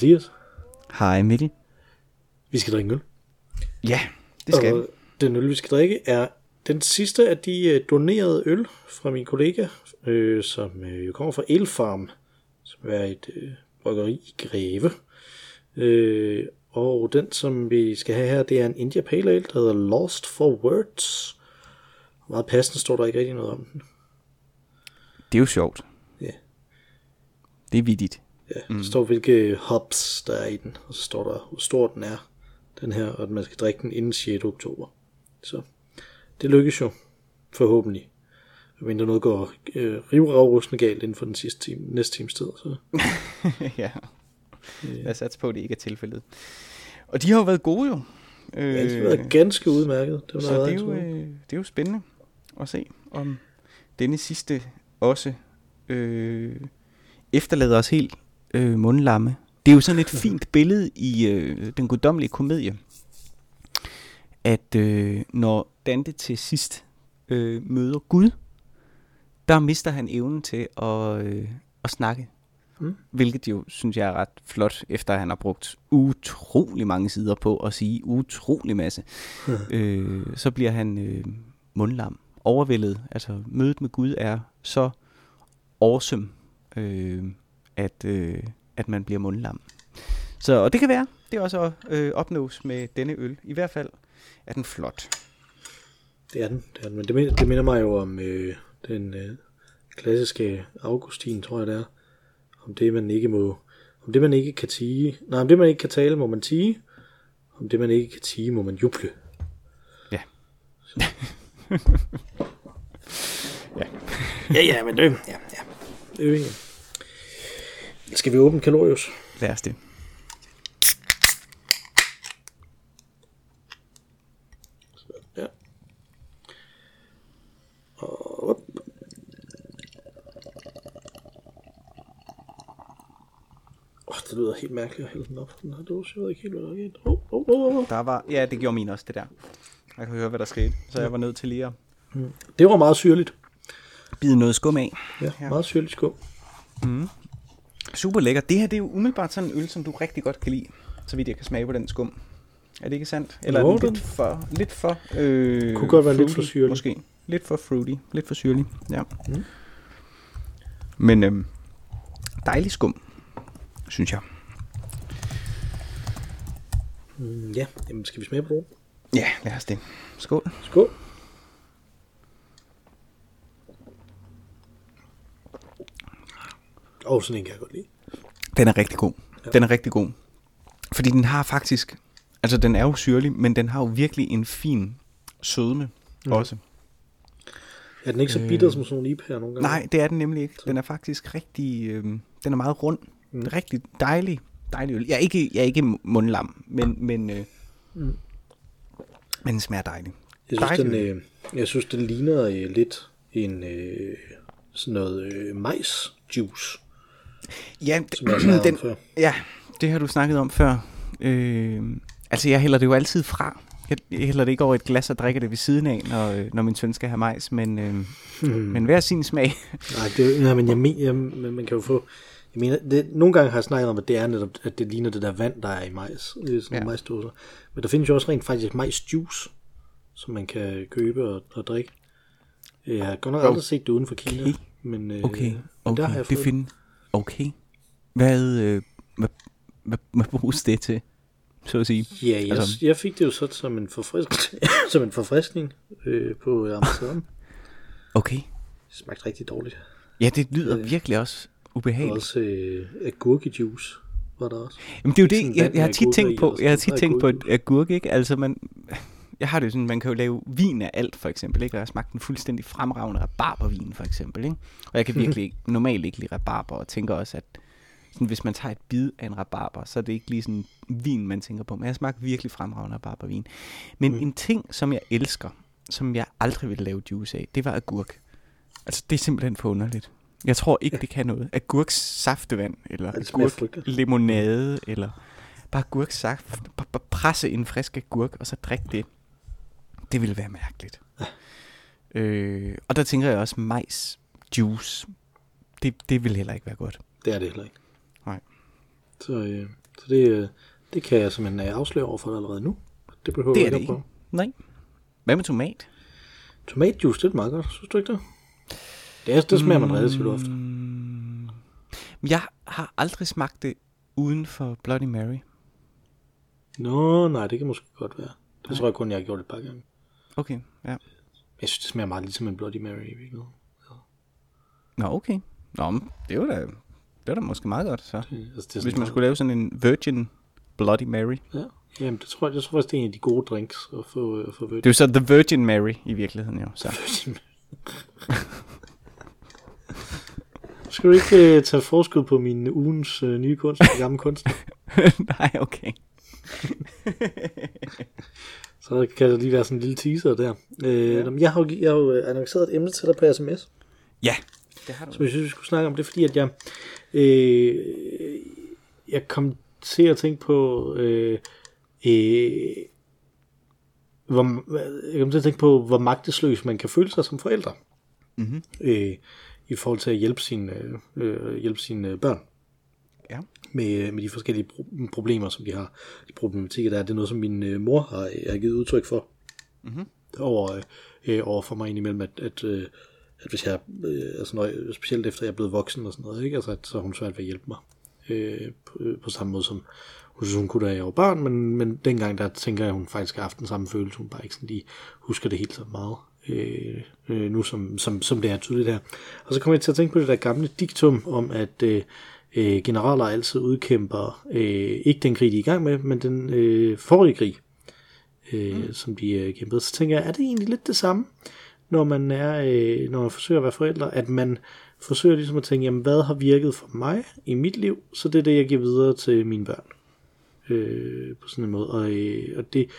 Hej Mathias. Hej Mikkel. Vi skal drikke øl. Ja, det skal og vi. den øl, vi skal drikke, er den sidste af de øh, donerede øl fra min kollega, øh, som øh, jo kommer fra Elfarm, som er et øh, bryggeri i Greve. Øh, og den, som vi skal have her, det er en India Pale Ale, der hedder Lost for Words. Meget passende står der ikke rigtig noget om den. Det er jo sjovt. Ja. Det er vidigt. Ja, der står hvilke hops der er i den, og så står der, hvor stor den er, den her, og at man skal drikke den inden 6. oktober. Så det lykkes jo, forhåbentlig. Men noget går øh, rivragrussende galt inden for den sidste time, næste times tid. Så. ja. Jeg satser på, at det ikke er tilfældet. Og de har jo været gode jo. Øh, Ja, det har været ganske udmærket. Det, var så det er, jo, øh, det er jo spændende at se, om denne sidste også øh, efterlader os helt øh, mundlamme. Det er jo sådan et fint billede i øh, den guddommelige komedie, at øh, når Dante til sidst øh, møder Gud, der mister han evnen til at, øh, at snakke. Mm. Hvilket jo, synes jeg er ret flot, efter han har brugt utrolig mange sider på at sige utrolig masse. øh, så bliver han øh, mundlam, overvældet. Altså mødet med Gud er så awesome, øh, at, øh, at man bliver mundlam. Så, og det kan være, det er også øh, opnås med denne øl. I hvert fald er den flot. Det er den. Det, er den. Men det, minder, det minder mig jo om øh, den øh, klassiske Augustin, tror jeg det er. Om det, man ikke må... Om det, man ikke kan tige... Nej, om det, man ikke kan tale, må man tige. Om det, man ikke kan tige, må man juble. Ja. ja. ja, ja, men det... Ja, ja. Det er jo ikke... Skal vi åbne Kalorius? Lad os det. Ja. Og op. Oh, det lyder helt mærkeligt at hælde den op. Den her dåse, jeg ved ikke helt, hvad der er. Oh, oh, oh, oh. Der var, ja, det gjorde min også, det der. Jeg kan høre, hvad der skete. Så jeg var nødt til lige at Det var meget syrligt. bide noget skum af. Ja, meget syrligt skum. Super lækker. Det her det er jo umiddelbart sådan en øl, som du rigtig godt kan lide, så vidt jeg kan smage på den skum. Er det ikke sandt? Eller Jo, er den lidt for, lidt for øh, Kunne godt være lidt fruity, for syrlig. Måske. Lidt for fruity. Lidt for syrlig. Ja. Mm. Men øhm, dejlig skum, synes jeg. Mm, ja, jamen skal vi smage på det? Ja, lad os det. Skål. Skål. Oh, sådan en kan jeg godt lide. Den er rigtig god. Den er rigtig god. Fordi den har faktisk... Altså, den er jo syrlig, men den har jo virkelig en fin sødme mm. også. Er den ikke så bitter som sådan nogle IPA'er nogle gange? Nej, det er den nemlig ikke. Den er faktisk rigtig... Øh, den er meget rund. Mm. Rigtig dejlig. Dejlig øl. Jeg er ikke, jeg er ikke mundlam, men, men, øh, mm. men den smager dejligt. Jeg synes, Dejlig den, øh, jeg synes, den ligner øh, lidt en øh, sådan noget øh, majsjuice, Ja, snakkede den, før. ja, det har du snakket om før. Øh, altså, jeg hælder det jo altid fra. Jeg, jeg hælder det ikke over et glas og drikker det ved siden af, når, øh, når min søn skal have majs, men, øh, Hmm. men hver sin smag. Nej, det, nej, men jeg men man kan jo få... Jeg mener, det, nogle gange har jeg snakket om, at det er netop, at det ligner det der vand, der er i majs. Det er sådan Ja. majsdåser. Men der findes jo også rent faktisk majsjuice, som man kan købe og, og drikke. Jeg har godt nok aldrig set det uden for Kina. Okay. Men, øh, Okay, men okay, der har jeg det fået find... Okay. Hvad, øh, hvad, hvad, hvad bruges det til, så at sige? Ja, jeg, Altså- jeg fik det jo så som en, forfrisk, som en forfriskning øh, på Amazon. Okay. Det smagte rigtig dårligt. Ja, det lyder virkelig også Og ubehageligt. også øh, agurkejuice var der også. Jamen det er jo det, jeg, jeg har tit tænkt på, jeg har tit tænkt på agurk, ikke? Altså man, jeg har det jo sådan, man kan jo lave vin af alt, for eksempel, ikke? Og jeg har smagt en fuldstændig fremragende rabarbervin, for eksempel, ikke? Og jeg kan virkelig normalt ikke lide rabarber, og tænker også, at sådan, hvis man tager et bid af en rabarber, så er det ikke lige sådan vin, man tænker på. Men jeg har smagt virkelig fremragende rabarbervin. Men mm. en ting, som jeg elsker, som jeg aldrig ville lave juice af, det var agurk. Altså, det er simpelthen for underligt. Jeg tror ikke, det kan noget. Agurks saftevand, eller agurk limonade, eller bare agurksaft. Bare presse en frisk agurk, og så drikke det. Det ville være mærkeligt. Øh, og der tænker jeg også, majs juice, det, det vil heller ikke være godt. Det er det heller ikke. Nej. Så, øh, så det, øh, det kan jeg simpelthen øh, afsløre over for dig allerede nu. Det behøver Det er det at ikke. prøve. Nej. Hvad med tomat? Tomatjuice, det er meget godt. Synes du ikke det? Det, er, det smager man relativt ofte. Mm, jeg har aldrig smagt det uden for Bloody Mary. Nå, nej, det kan måske godt være. Det tror jeg kun, jeg har gjort et par gange. Okay, ja. Jeg synes, det smager meget ligesom en Bloody Mary i virkeligheden. Nå, okay. Nå, men det var da, det var da måske meget godt, så. Det, altså, det Hvis man skulle lave sådan en Virgin Bloody Mary. Ja, jamen, det tror jeg, jeg tror faktisk, det er en af de gode drinks at få, at få Det er jo så The Virgin Mary i virkeligheden jo. Så. Skal du ikke uh, tage forskud på min ugens uh, nye kunst gamle kunst? Nej, okay. Så kan der lige være sådan en lille teaser der. Øh, ja. Jeg har jo jeg har jo øh, annonceret et emne til dig på sms, Ja, det har du. som jeg synes, vi skulle snakke om. Det er fordi, at jeg, øh, jeg kom til at tænke på, øh, øh, hvor, jeg kom til at tænke på, hvor magtesløs man kan føle sig som forældre. Mm-hmm. øh, i forhold til at hjælpe sine, øh, hjælpe sine øh, børn. Med, med de forskellige pro- problemer, som de har. De problematikker, der er, det er noget, som min øh, mor har, har givet udtryk for Mhm. over, øh, øh, over for mig indimellem, at, at, øh, at hvis jeg, øh, altså når specielt efter jeg er blevet voksen og sådan noget, ikke? Altså, at, så har hun svært ved at hjælpe mig. Øh, på, øh, på samme måde som hun synes, hun kunne, da jeg var barn, men, men dengang, der tænker jeg, at hun faktisk har haft den samme følelse, hun bare ikke sådan lige husker det helt så meget. Øh, øh, nu som, som, som det er tydeligt her. Og så kommer jeg til at tænke på det der gamle diktum om, at øh, øh, generaler altid udkæmper øh, ikke den krig, de er i gang med, men den øh, forrige krig, øh, mm. som de øh, kæmpede. Så tænker jeg, er det egentlig lidt det samme, når man, er, øh, når man forsøger at være forældre, at man forsøger ligesom at tænke, jamen hvad har virket for mig i mit liv, så det er det, jeg giver videre til mine børn. Øh, på sådan en måde. Og, øh, og det,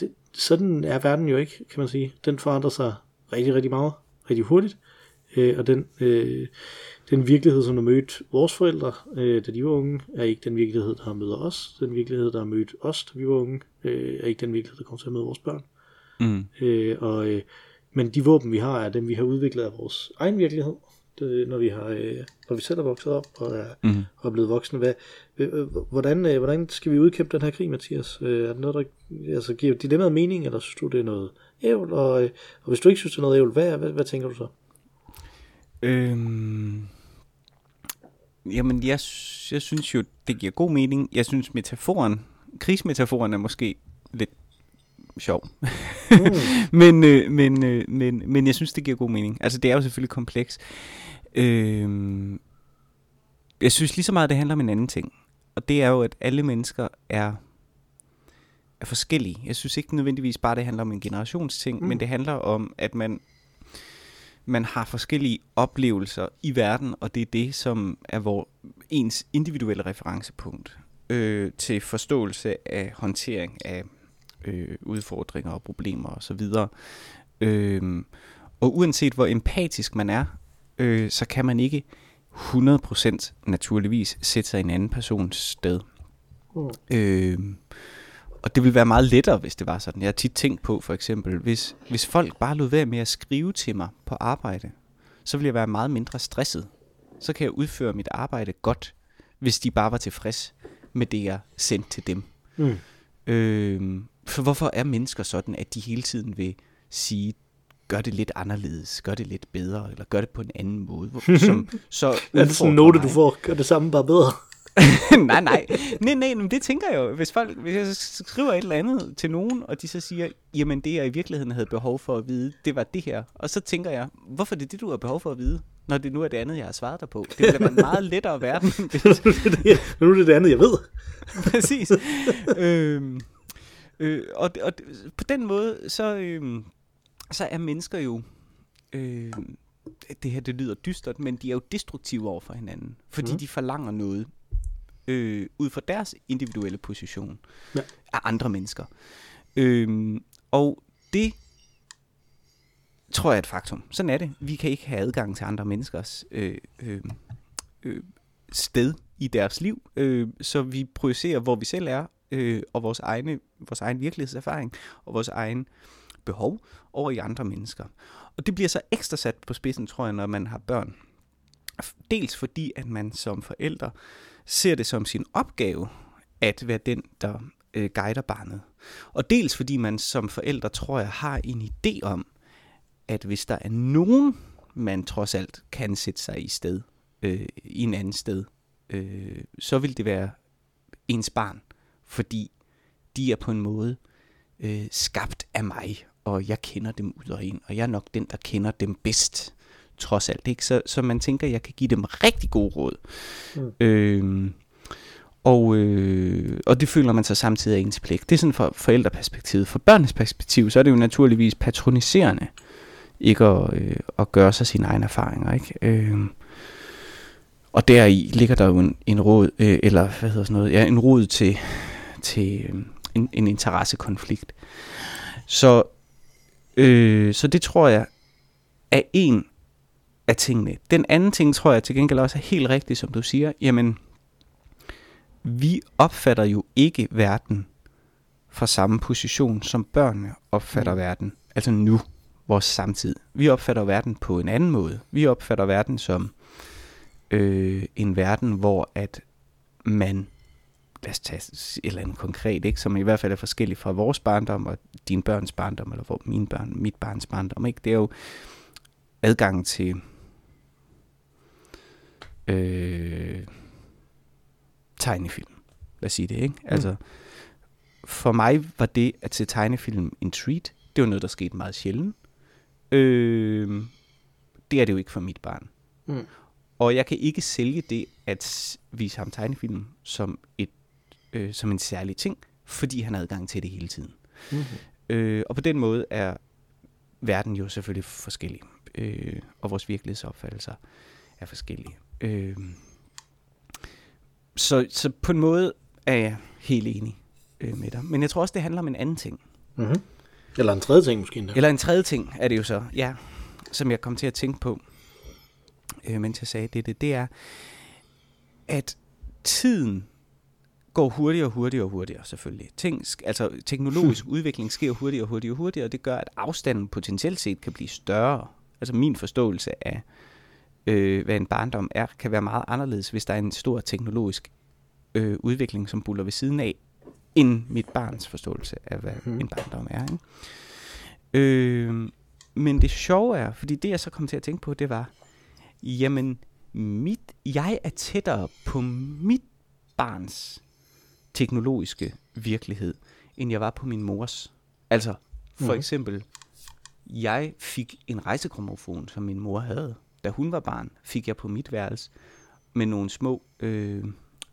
det, sådan er verden jo ikke, kan man sige. Den forandrer sig rigtig, rigtig meget, rigtig hurtigt. Øh, og den, øh, den virkelighed, som har mødt vores forældre, øh, da de var unge, er ikke den virkelighed, der har mødt os. Den virkelighed, der har mødt os, da vi var unge, øh, er ikke den virkelighed, der kommer til at møde vores børn. Mm. Øh, og, øh, men de våben, vi har, er dem, vi har udviklet af vores egen virkelighed. Det, når vi har, øh, når vi selv er vokset op og er, Mm. og er blevet voksne. Hvad, øh, hvordan, øh, hvordan skal vi udkæmpe den her krig, Mathias? Øh, er det noget, der altså, giver dilemmaet mening, eller synes du, det er noget ævl? Og, øh, og hvis du ikke synes, det er noget ævl, hvad, hvad, hvad tænker du så? Øhm, jamen, jeg, jeg synes jo, det giver god mening. Jeg synes, metaforen, krigsmetaforen er måske lidt sjov. Mm. men, øh, men, øh, men, men jeg synes, det giver god mening. Altså, det er jo selvfølgelig kompleks. Øhm, jeg synes lige så meget, det handler om en anden ting. Og det er jo, at alle mennesker er, er forskellige. Jeg synes ikke nødvendigvis bare, det handler om en generationsting, mm. men det handler om, at man, man har forskellige oplevelser i verden, og det er det, som er vor, ens individuelle referencepunkt øh, til forståelse af håndtering af øh, udfordringer og problemer osv. Øh, og uanset hvor empatisk man er, øh, så kan man ikke 100% naturligvis sætte sig i en anden persons sted. Mm. Øh, og det ville være meget lettere, hvis det var sådan. Jeg har tit tænkt på, for eksempel, hvis, hvis folk bare lod være med at skrive til mig på arbejde, så ville jeg være meget mindre stresset. Så kan jeg udføre mit arbejde godt, hvis de bare var tilfreds med det, jeg sendte til dem. Mm. Øh, for hvorfor er mennesker sådan, at de hele tiden vil sige, gør det lidt anderledes, gør det lidt bedre, eller gør det på en anden måde, som så Er det sådan en note, mig? du får? Gør det samme bare bedre? nej, nej. Nej, nej, men det tænker jeg jo. Hvis, folk, hvis jeg skriver et eller andet til nogen, og de så siger, jamen det jeg i virkeligheden havde behov for at vide, det var det her. Og så tænker jeg, hvorfor er det det, du har behov for at vide, når det nu er det andet, jeg har svaret dig på? Det ville være en meget lettere verden. hvis- nu er det det andet, jeg ved. Præcis. øhm, øh, og, og på den måde, så, øhm, så er mennesker jo... Øh, det her, det lyder dystert, men de er jo destruktive over for hinanden. Fordi mm. de forlanger noget øh, ud fra deres individuelle position Ja. af andre mennesker. Øhm, og det tror jeg er et faktum. Sådan er det. Vi kan ikke have adgang til andre menneskers øh, øh, øh, sted i deres liv, øh, så vi projicerer, hvor vi selv er, øh, og vores, egne, vores egen virkelighedserfaring, og vores egen behov over i andre mennesker. Og det bliver så ekstra sat på spidsen, tror jeg, når man har børn. Dels fordi, at man som forældre ser det som sin opgave at være den, der øh, guider barnet. Og dels fordi man som forældre, tror jeg, har en idé om, at hvis der er nogen, man trods alt kan sætte sig i sted, øh, i en anden sted, øh, så vil det være ens barn, fordi de er på en måde øh, skabt af mig, og jeg kender dem ud og ind, og jeg er nok den, der kender dem bedst, trods alt. Ikke? Så, så man tænker, at jeg kan give dem rigtig god råd. Mm. Øh, og, øh, og det føler man så samtidig af ens pligt. Det er sådan for forældreperspektivet. For børnenes perspektiv, så er det jo naturligvis patroniserende, ikke at, øh, at gøre sig sine egne erfaringer. Ikke? Øh, og deri ligger der jo en, en råd, øh, eller hvad hedder sådan noget, ja, en råd til, til øh, en, en interessekonflikt. Så, øh, så det tror jeg er en af tingene. Den anden ting tror jeg til gengæld også er helt rigtigt, som du siger. Jamen, vi opfatter jo ikke verden fra samme position, som børnene opfatter mm. verden. Altså nu, vores samtid. Vi opfatter verden på en anden måde. Vi opfatter verden som øh, en verden, hvor at man, lad os tage et eller andet konkret, ikke, som i hvert fald er forskelligt fra vores barndom og din børns barndom, eller hvor min børn, mit barns barndom. Ikke? Det er jo adgang til øh, tegnefilm. Lad os sige det, ikke? Mm. Altså, for mig var det at se tegnefilm en treat. Det var noget, der skete meget sjældent. Øh, det er det jo ikke for mit barn. Mm. Og jeg kan ikke sælge det at vise ham tegnefilm som, et, øh, som en særlig ting, fordi han har adgang til det hele tiden. Mm-hmm. Øh, og på den måde er verden jo selvfølgelig forskellig, øh, og vores virkelighedsopfattelser er forskellige. Øh, så, så på en måde er jeg helt enig øh, med dig. Men jeg tror også, det handler om en anden ting. Mm-hmm. Eller en tredje ting måske endda. Eller en tredje ting er det jo så, ja, som jeg kom til at tænke på, øh, mens jeg sagde det, det, det er, at tiden går hurtigere og hurtigere og hurtigere, selvfølgelig. Ting, altså, teknologisk udvikling sker hurtigere og hurtigere og hurtigere, og det gør, at afstanden potentielt set kan blive større. Altså min forståelse af, øh, hvad en barndom er, kan være meget anderledes, hvis der er en stor teknologisk øh, udvikling, som buller ved siden af, end mit barns forståelse af, hvad hmm. en barndom er. Ikke? Øh, men det sjove er, fordi det jeg så kom til at tænke på, det var, jamen, mit, jeg er tættere på mit barns teknologiske virkelighed, end jeg var på min mors. Altså, for mm. eksempel, jeg fik en rejsegrammofon, som min mor havde da hun var barn, fik jeg på mit værelse med nogle små, øh,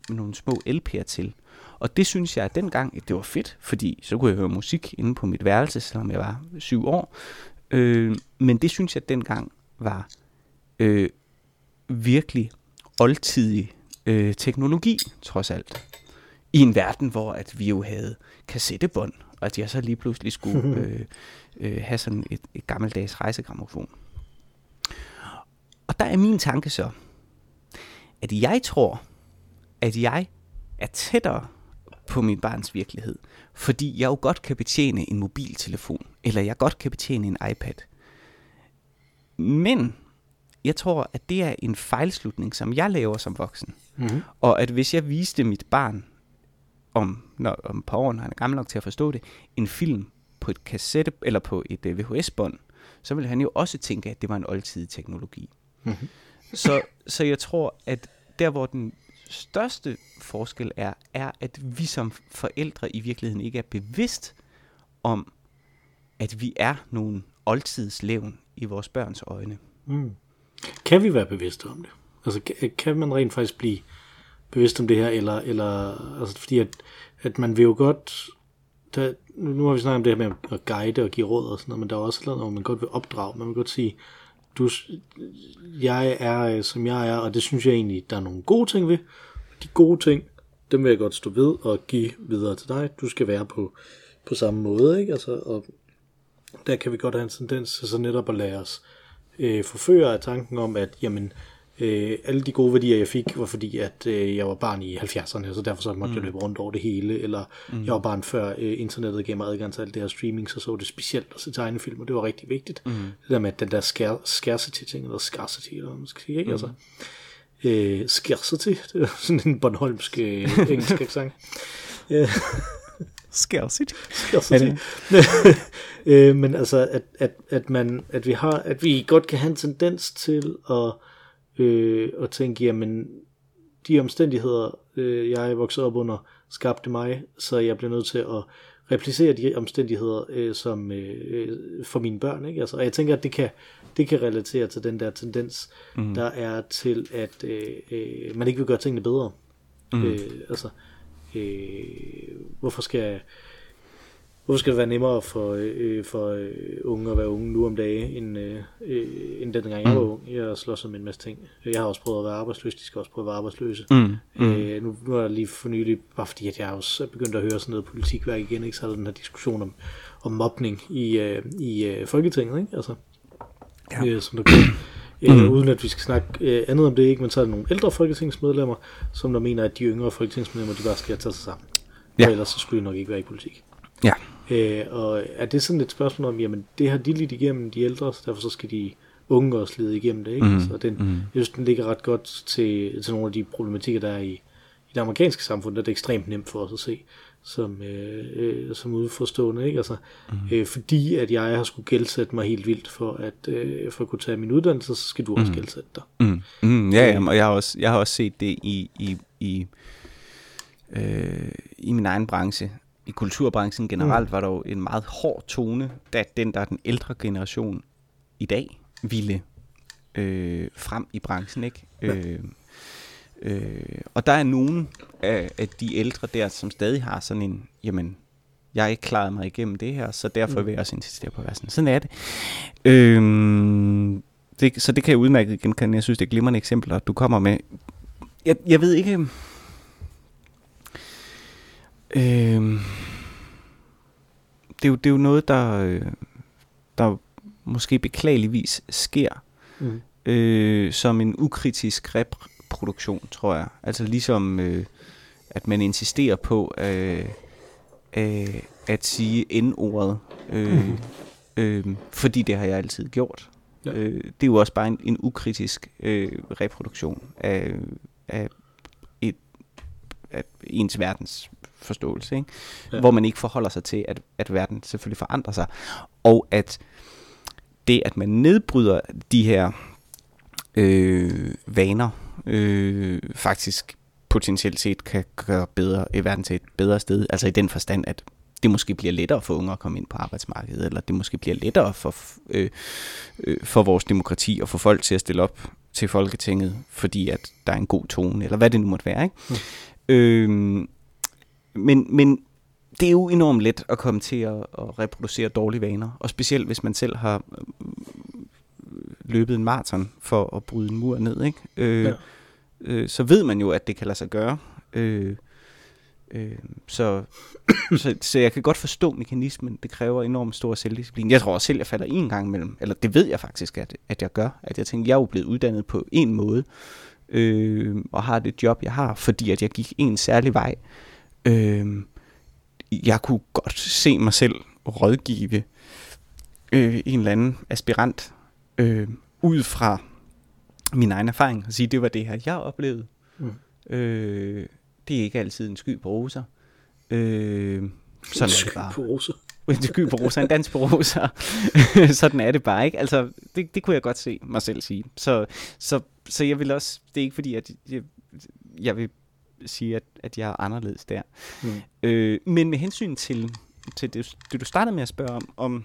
med nogle små LP'er til. Og det synes jeg, at dengang, det var fedt, fordi så kunne jeg høre musik inde på mit værelse, selvom jeg var syv år. Øh, men det synes jeg dengang var øh, virkelig oldtidig øh, teknologi, trods alt. I en verden, hvor at vi jo havde kassettebånd, og at jeg så lige pludselig skulle øh, øh, have sådan et, et gammeldags rejsegrammofon. Og der er min tanke så, at jeg tror, at jeg er tættere på min barns virkelighed, fordi jeg jo godt kan betjene en mobiltelefon, eller jeg godt kan betjene en iPad. Men jeg tror, at det er en fejlslutning, som jeg laver som voksen. Mm-hmm. Og at hvis jeg viste mit barn, om, når, om et par år, når han er gammel nok til at forstå det, en film på et kassette eller på et øh, VHS-bånd, så vil han jo også tænke, at det var en oldtidig teknologi. Mm-hmm. Så, så jeg tror, at der hvor den største forskel er, er, at vi som forældre i virkeligheden ikke er bevidst om, at vi er nogle oldtidslevn i vores børns øjne. Mm. Kan vi være bevidste om det? Altså, kan man rent faktisk blive bevidst om det her, eller, eller altså, fordi at, at man vil jo godt, der, nu har vi snakket om det her med at guide og give råd og sådan noget, men der er også noget, hvor man godt vil opdrage, man vil godt sige, du, jeg er, øh, som jeg er, og det synes jeg egentlig, der er nogle gode ting ved. De gode ting, dem vil jeg godt stå ved og give videre til dig. Du skal være på, på samme måde, ikke? Altså, og der kan vi godt have en tendens til så netop at lade os øh, forføre af tanken om, at jamen, øh, alle de gode værdier, jeg fik, var fordi, at øh, jeg var barn i 70'erne, så derfor så måtte mm. jeg løbe rundt over det hele, eller mm. jeg var barn før øh, internettet gav mig adgang til alt det her streaming, så så det specielt at se tegnefilm, og det var rigtig vigtigt. Mm. Det der med den der scare, scarcity ting, eller scarcity, eller man skal sige, ikke? Mm. Altså, øh, scarcity. Det er sådan en Bornholmsk øh, engelsk accent. Øh, Scarcity. scarcity. øh, men altså, at, at, at, man, at, vi har, at vi godt kan have en tendens til at, øh, at tænke, jamen, de omstændigheder, øh, jeg er vokset op under, skabte mig, så jeg bliver nødt til at replicere de omstændigheder øh, som øh, øh, for mine børn. Ikke? Altså, og jeg tænker, at det kan, det kan relatere til den der tendens, mm. der er til, at øh, øh, man ikke vil gøre tingene bedre. Mm. Øh, altså, øh, hvorfor skal jeg Hvorfor skal det være nemmere for, øh, for øh, unge at være unge nu om dagen, end, øh, øh, end dengang jeg var ung? Jeg slås med en masse ting. Jeg har også prøvet at være arbejdsløs, de skal også prøve at være arbejdsløse. Mm. Mm. Øh, nu, nu er jeg lige for nylig, bare fordi at jeg også er begyndt at høre sådan noget politikværk igen, ikke? så er der den her diskussion om, om mobning i, øh, i øh, Folketinget, ikke? Altså, ja. øh, som der. Øh, mm. uden at vi skal snakke øh, andet om det, ikke? men så er der nogle ældre folketingsmedlemmer, som der mener, at de yngre folketingsmedlemmer, de bare skal tage sig sammen. Ja. Og ellers så skulle de nok ikke være i politik. Ja. Øh, og er det sådan et spørgsmål om, jamen det har de lidt igennem de ældre, så derfor så skal de unge også lide igennem det, ikke? Mm. Så den, mm. jeg synes, den ligger ret godt til, til nogle af de problematikker, der er i, i det amerikanske samfund, der er det ekstremt nemt for os at se, som, øh, øh, som udforstående, ikke? Altså, mm. øh, fordi at jeg har skulle gældsætte mig helt vildt for at, øh, for at kunne tage min uddannelse, så skal du også mm. gældsætte dig. Mm. Mm. Ja, ja, og jeg har, også, jeg har også set det i, i, i, øh, i min egen branche, i kulturbranchen generelt mm. var der jo en meget hård tone, da den, der er den ældre generation i dag, ville øh, frem i branchen. ikke. Ja. Øh, øh, og der er nogen af, af de ældre der, som stadig har sådan en, jamen, jeg har ikke klaret mig igennem det her, så derfor mm. vil jeg også insistere på at være sådan. Sådan er det. Øh, det så det kan jeg udmærket genkende. Jeg synes, det er glimrende eksempler, du kommer med. Jeg, jeg ved ikke... Øh, det, er jo, det er jo noget, der, øh, der måske beklageligvis sker mm. øh, som en ukritisk reproduktion, tror jeg. Altså ligesom, øh, at man insisterer på øh, øh, at sige N-ordet, øh, mm. øh, fordi det har jeg altid gjort. Ja. Øh, det er jo også bare en, en ukritisk øh, reproduktion af, af, et, af ens verdens forståelse, ikke? Ja. hvor man ikke forholder sig til, at, at verden selvfølgelig forandrer sig, og at det, at man nedbryder de her øh, vaner, øh, faktisk potentielt set kan gøre bedre, i verden til et bedre sted, altså i den forstand, at det måske bliver lettere for unge at komme ind på arbejdsmarkedet, eller det måske bliver lettere for, øh, øh, for vores demokrati at få folk til at stille op til Folketinget, fordi at der er en god tone, eller hvad det nu måtte være. Ikke? Mm. Øh, men, men det er jo enormt let at komme til at, at reproducere dårlige vaner, og specielt hvis man selv har øh, løbet en maraton for at bryde en mur ned, ikke? Øh, ja. øh, så ved man jo, at det kan lade sig gøre. Øh, øh, så, så, så jeg kan godt forstå mekanismen. Det kræver enormt stor selvdisciplin. Jeg tror også selv, jeg falder en gang imellem, eller det ved jeg faktisk, at, at jeg gør. At jeg tænker, jeg er jo blevet uddannet på en måde, øh, og har det job, jeg har, fordi at jeg gik en særlig vej. Øh, jeg kunne godt se mig selv rådgive øh, en eller anden aspirant øh, ud fra min egen erfaring og sige, det var det her, jeg oplevede. Mm. Øh, det er ikke altid en sky på roser. Øh, sådan en sky er det bare. på roser. En sky på roser, en dans på roser. sådan er det bare, ikke? Altså, det, det kunne jeg godt se mig selv sige. Så, så, så jeg vil også, det er ikke fordi, at jeg, jeg vil sige, at, at jeg er anderledes der. Mm. Øh, men med hensyn til, til det, det, du startede med at spørge om, om,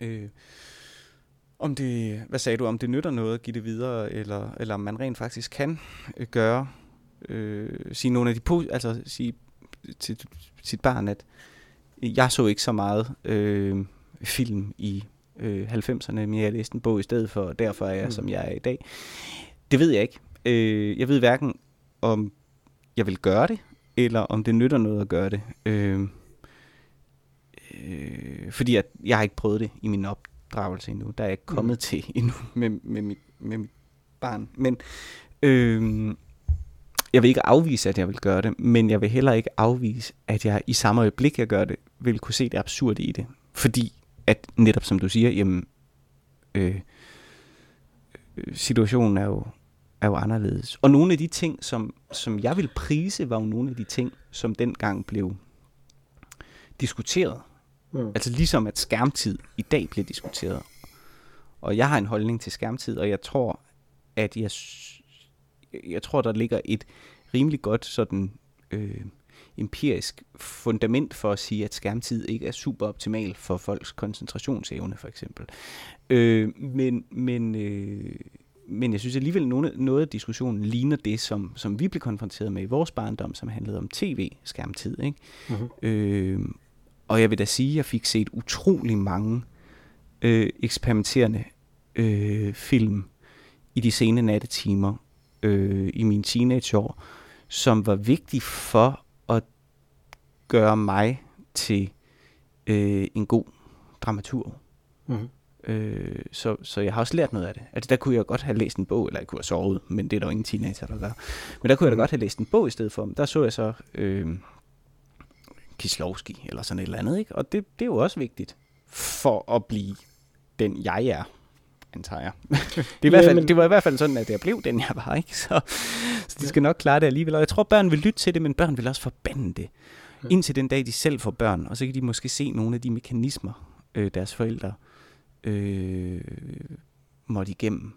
øh, om det, hvad sagde du, om det nytter noget at give det videre, eller, eller om man rent faktisk kan øh, gøre, øh, sige nogle af de, altså sige til sit barn, at jeg så ikke så meget øh, film i øh, 90'erne, men jeg læste en bog i stedet for, og derfor er jeg, mm. som jeg er i dag. Det ved jeg ikke. Øh, jeg ved hverken, om jeg vil gøre det, eller om det nytter noget at gøre det. Øh, øh, fordi at jeg har ikke prøvet det i min opdragelse endnu. Der er jeg ikke kommet mm. til endnu med, med, mit, med mit barn. Men øh, jeg vil ikke afvise, at jeg vil gøre det, men jeg vil heller ikke afvise, at jeg i samme øjeblik, jeg gør det, vil kunne se det absurde i det. Fordi at netop som du siger, jamen, øh, øh situationen er jo er jo anderledes. Og nogle af de ting, som, som jeg vil prise, var jo nogle af de ting, som dengang blev diskuteret. Mm. Altså ligesom at skærmtid i dag bliver diskuteret. Og jeg har en holdning til skærmtid, og jeg tror, at jeg, jeg tror, der ligger et rimelig godt sådan øh, empirisk fundament for at sige, at skærmtid ikke er super optimal for folks koncentrationsevne, for eksempel. Øh, men, men, øh, men jeg synes alligevel, noget, noget af diskussionen ligner det, som, som vi blev konfronteret med i vores barndom, som handlede om tv-skærmtid. Ikke? Mhm. Øh, og jeg vil da sige, at jeg fik set utrolig mange øh, eksperimenterende øh, film i de sene nattetimer øh, i mine teenageår, som var vigtige for at gøre mig til øh, en god dramaturg. Mhm. Øh, så, så jeg har også lært noget af det. Altså der kunne jeg godt have læst en bog, eller jeg kunne have sovet, men det er der jo ingen teenager, der gør. Men der kunne jeg da godt have læst en bog i stedet for. Der så jeg så øh, Kislovski, eller sådan et eller andet, ikke? Og det, det er jo også vigtigt, for at blive den jeg er, antager jeg. det, er i hvert fald, det var i hvert fald sådan, at jeg blev den jeg var, ikke? Så, så de skal nok klare det alligevel. Og jeg tror, børn vil lytte til det, men børn vil også forbande det. Indtil den dag, de selv får børn, og så kan de måske se nogle af de mekanismer, øh, deres forældre øh, måtte igennem,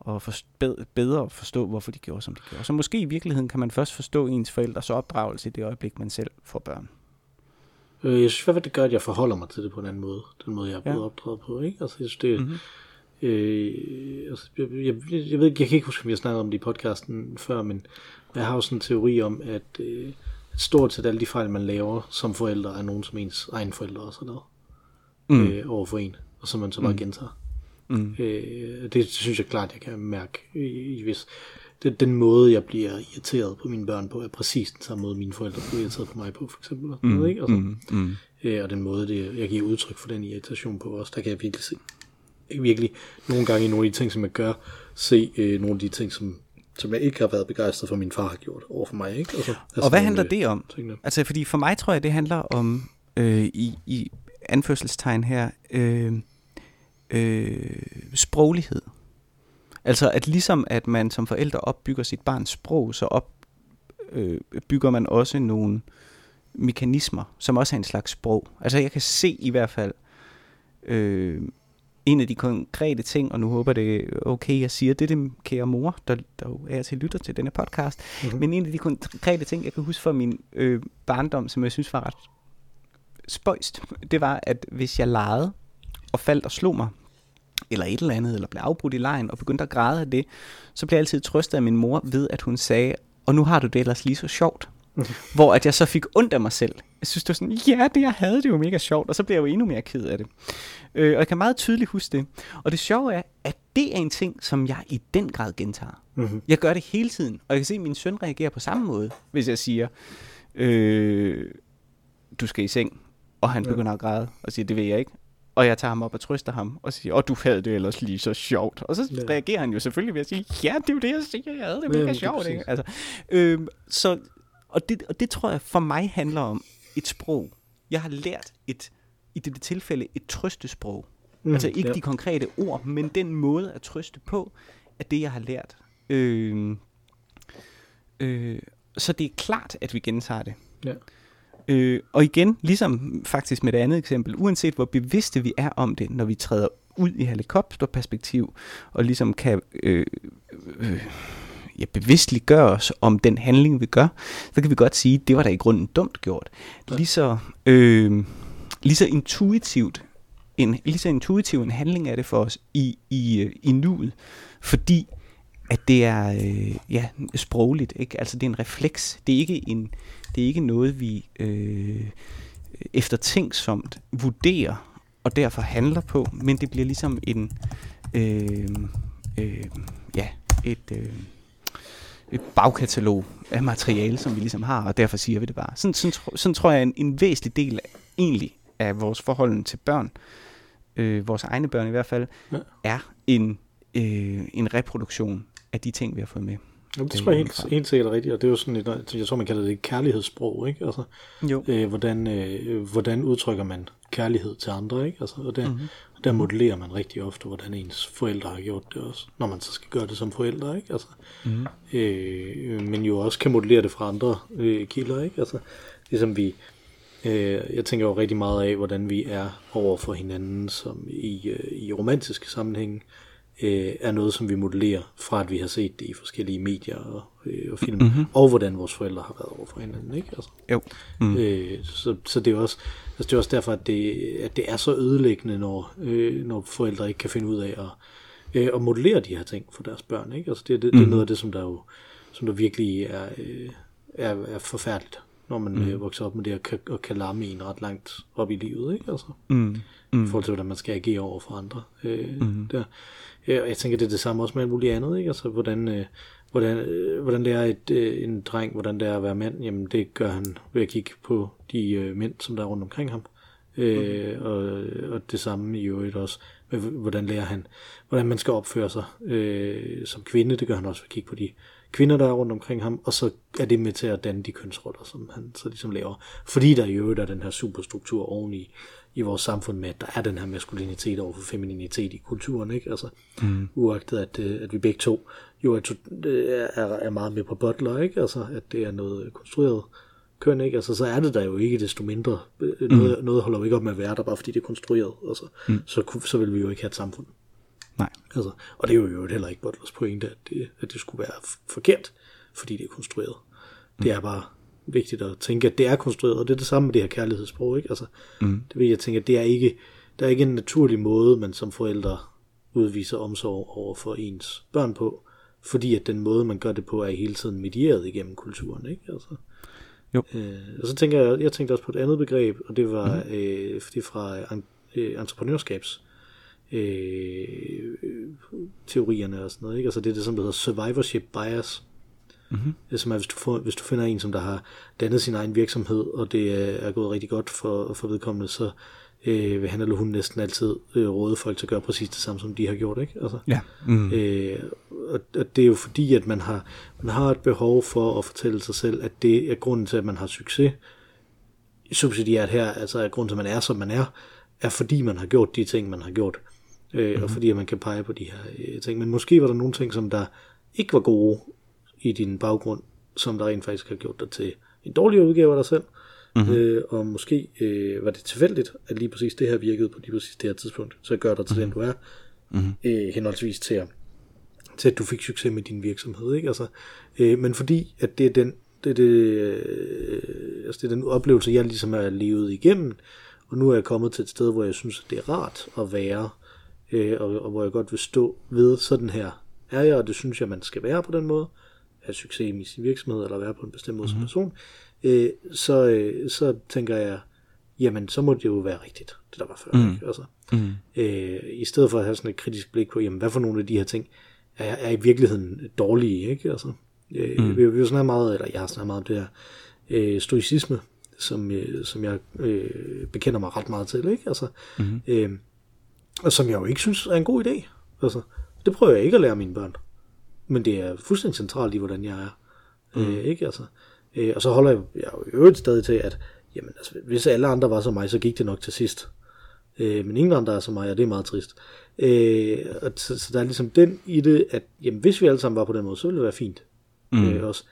og for, bedre forstå, hvorfor de gjorde, som de gjorde. Så måske i virkeligheden kan man først forstå ens forældres opdragelse i det øjeblik, man selv får børn. Øh, jeg synes i hvert fald, det gør, at jeg forholder mig til det på en anden måde. Den måde, jeg er blevet Ja. opdraget på. Ikke? Altså, jeg synes, det, Mhm. øh, altså, jeg, jeg, jeg, ved ikke, jeg kan ikke huske, om har snakket om det i podcasten før, men jeg har jo sådan en teori om, at, øh, stort set alle de fejl, man laver som forældre, er nogen, som ens egen forældre også har lavet Mm. øh, over for en, og som man så bare Mm. gentager. Mm. Øh, det synes jeg klart, jeg kan mærke. I, hvis, det, den måde, jeg bliver irriteret på mine børn på, er præcis den samme måde, mine forældre bliver irriteret på mig på, for eksempel. Og, mm. ikke? Altså, Mm. Mm. øh, og den måde, det, jeg giver udtryk for den irritation på også, der kan jeg virkelig se, virkelig nogle gange i nogle af de ting, som jeg gør, se øh, nogle af de ting, som, som jeg ikke har været begejstret for, min far har gjort over for mig. Ikke? Altså, Og hvad handler det om? Tingene. Altså, fordi for mig tror jeg, det handler om, øh, i, i anførselstegn her, øh, øh, sproglighed. Altså, at ligesom at man som forældre opbygger sit barns sprog, så op, øh, man også nogle mekanismer, som også er en slags sprog. Altså, jeg kan se i hvert fald, øh, en af de konkrete ting, og nu håber det er okay, jeg siger det, er det kære mor, der, der jo er til lytter til denne podcast, Mhm. men en af de konkrete ting, jeg kan huske fra min øh, barndom, som jeg synes var ret spøjst, det var, at hvis jeg legede og faldt og slog mig, eller et eller andet, eller blev afbrudt i lejen og begyndte at græde af det, så blev jeg altid trøstet af min mor ved, at hun sagde, og nu har du det ellers lige så sjovt. Hvor at jeg så fik ondt af mig selv. Jeg synes, det var sådan, ja, det jeg havde, det var mega sjovt, og så blev jeg jo endnu mere ked af det. Øh, og jeg kan meget tydeligt huske det. Og det sjove er, at det er en ting, som jeg i den grad gentager. Mhm. Jeg gør det hele tiden, og jeg kan se, at min søn reagerer på samme måde, hvis jeg siger, øh, du skal i seng, og han Ja. begynder at græde, og siger, det ved jeg ikke. Og jeg tager ham op og trøster ham, og siger, åh, du havde det ellers lige så sjovt. Og så Ja. reagerer han jo selvfølgelig ved at sige, ja, det er jo det, jeg siger, jeg havde det Ja, mega lige sjovt. Ikke? Altså, øh, så, og, det, og det tror jeg for mig handler om et sprog. Jeg har lært et, i dette tilfælde, et trøstesprog. Mm, altså ikke ja. ja. de konkrete ord, men den måde at trøste på, er det, jeg har lært. Øh, øh, så det er klart, at vi gentager det. Ja. Øh, og igen, ligesom faktisk med det andet eksempel, uanset hvor bevidste vi er om det, når vi træder ud i helikopterperspektiv, og ligesom kan øh, øh, ja, bevidstligt gøre os om den handling, vi gør, så kan vi godt sige, det var da i grunden dumt gjort. Lige så, øh, lige så intuitivt en, lige så intuitiv en handling er det for os i, i, øh, i nuet, fordi at det er øh, ja, sprogligt, ikke? Altså det er en refleks. Det er ikke en det er ikke noget vi øh, eftertænksomt vurderer og derfor handler på, men det bliver ligesom en øh, øh, ja, et øh, et bagkatalog af materiale, som vi ligesom har, og derfor siger vi det bare. Sådan, sådan, sådan tror jeg, en, en væsentlig del af, egentlig af vores forhold til børn, øh, vores egne børn i hvert fald, ja. er en, øh, en reproduktion af de ting, vi har fået med. Jamen, det tror jeg helt, helt sikkert er rigtigt, og det er jo sådan et, jeg tror man kalder det et kærlighedssprog, ikke? Altså, Jo. øh, hvordan, øh, hvordan udtrykker man kærlighed til andre, ikke? Altså, og der, Mhm. mm-hmm. der modellerer man rigtig ofte, hvordan ens forældre har gjort det også, når man så skal gøre det som forældre, ikke? Altså, Mhm. mm-hmm. øh, men jo også kan modellere det fra andre øh, kilder, ikke? Altså, ligesom vi, øh, jeg tænker jo rigtig meget af, hvordan vi er over for hinanden, som i, øh, i romantiske sammenhænge, øh, er noget, som vi modellerer fra, at vi har set det i forskellige medier og, øh, og film, mm-hmm. og hvordan vores forældre har været over for hinanden, ikke? Altså, Jo. mm. øh, så, så det er også, altså det er også derfor, at det, at det er så ødelæggende, når, øh, når forældre ikke kan finde ud af at, øh, at modellere de her ting for deres børn, ikke? Altså det, det, det er noget af det, som der jo, som der virkelig er, øh, er, er forfærdeligt, når man mm. øh, vokser op med det og kan, og kan larme en ret langt op i livet, ikke? Altså, Mm. mm. i forhold til, hvordan man skal agere over for andre. Øh, mm. der. Og jeg tænker, det er det samme også med alt muligt andet, ikke? Altså, hvordan, øh, hvordan, øh, hvordan lærer et, øh, en dreng, hvordan det er at være mand? Jamen, det gør han ved at kigge på de øh, mænd, som der er rundt omkring ham. Øh, og, og det samme i øvrigt også, med, hvordan lærer han, hvordan man skal opføre sig øh, som kvinde, det gør han også ved at kigge på de kvinder, der er rundt omkring ham, og så er det med til at danne de kønsroller, som han så ligesom laver. Fordi der i øvrigt er den her superstruktur oveni i vores samfund med, at der er den her maskulinitet over for femininitet i kulturen, ikke? Altså, mm. uagtet at, øh, at vi begge to jo er, øh, er, er meget med på butler, ikke? Altså, at det er noget konstrueret køn, ikke? Altså, så er det der jo ikke desto mindre. Øh, Noget, noget holder jo ikke op med at være der, bare fordi det er konstrueret. Altså, mm. så, så vil vi jo ikke have et samfund. Nej. Altså, og det er jo øvrigt heller ikke Butlers pointe, at det, at det skulle være forkert, fordi det er konstrueret. Mm. Det er bare vigtigt at tænke, at det er konstrueret, og det er det samme med det her kærlighedssprog, ikke? Altså, mm. det vil jeg tænke, at det er ikke, der er ikke en naturlig måde, man som forældre udviser omsorg over for ens børn på, fordi at den måde, man gør det på, er hele tiden medieret igennem kulturen, ikke? Altså, Jo. Øh, og så tænker jeg, jeg tænkte også på et andet begreb, og det var mm. øh, det fra øh, øh, entreprenørskabs øh, teorierne og sådan noget, ikke? Altså det er det, som der hedder survivorship bias, mm-hmm. som er, hvis du, får, hvis du finder en, som der har dannet sin egen virksomhed, og det er, er gået rigtig godt for, for vedkommende, så øh, vil han eller hun næsten altid øh, råde folk til at gøre præcis det samme, som de har gjort, ikke? Altså, Ja. Mm. Øh, og, og det er jo fordi, at man har, man har et behov for at fortælle sig selv, at det er grunden til, at man har succes subsidiært her, altså at grunden til, at man er, som man er, er fordi man har gjort de ting, man har gjort. Øh, mm-hmm. Og fordi at man kan pege på de her øh, ting. Men måske var der nogle ting, som der ikke var gode i din baggrund, som der rent faktisk har gjort dig til en dårligere udgave af dig selv. Mm-hmm. Øh, og måske øh, var det tilfældigt, at lige præcis det her virkede på lige præcis det her tidspunkt, så gør dig til mm-hmm. den, du er. Mm-hmm. Øh, henholdsvis til at til at du fik succes med din virksomhed, ikke? Altså, øh, men fordi at det er den det er, det, øh, altså det er den oplevelse, jeg ligesom har levet igennem, og nu er jeg kommet til et sted, hvor jeg synes, at det er rart at være, øh, og, og hvor jeg godt vil stå ved, sådan her er jeg, og det synes jeg, man skal være på den måde, have succes i sin virksomhed, eller være på en bestemt måde mm-hmm. som person, øh, så, øh, så tænker jeg, jamen, så må det jo være rigtigt, det der var før. Mm. Ikke? Altså, mm. øh, I stedet for at have sådan et kritisk blik på, jamen, hvad for nogle af de her ting er, er i virkeligheden dårlige, ikke? Altså, øh, mm. vi, vi har snakket meget, eller jeg har snakket meget om det her øh, stoicisme, som, øh, som jeg øh, bekender mig ret meget til, ikke? Altså, mm. øh, og som jeg jo ikke synes er en god idé. Altså, det prøver jeg ikke at lære mine børn. Men det er fuldstændig centralt i, hvordan jeg er. Mm. Øh, ikke? Altså, øh, og så holder jeg, jeg jo i øvrigt stadig til, at jamen, altså, hvis alle andre var som mig, så gik det nok til sidst. Øh, men ingen andre er som mig, og det er meget trist. Øh, og så, så der er ligesom den i det, at jamen, hvis vi alle sammen var på den måde, så ville det være fint. Mm. Øh, også.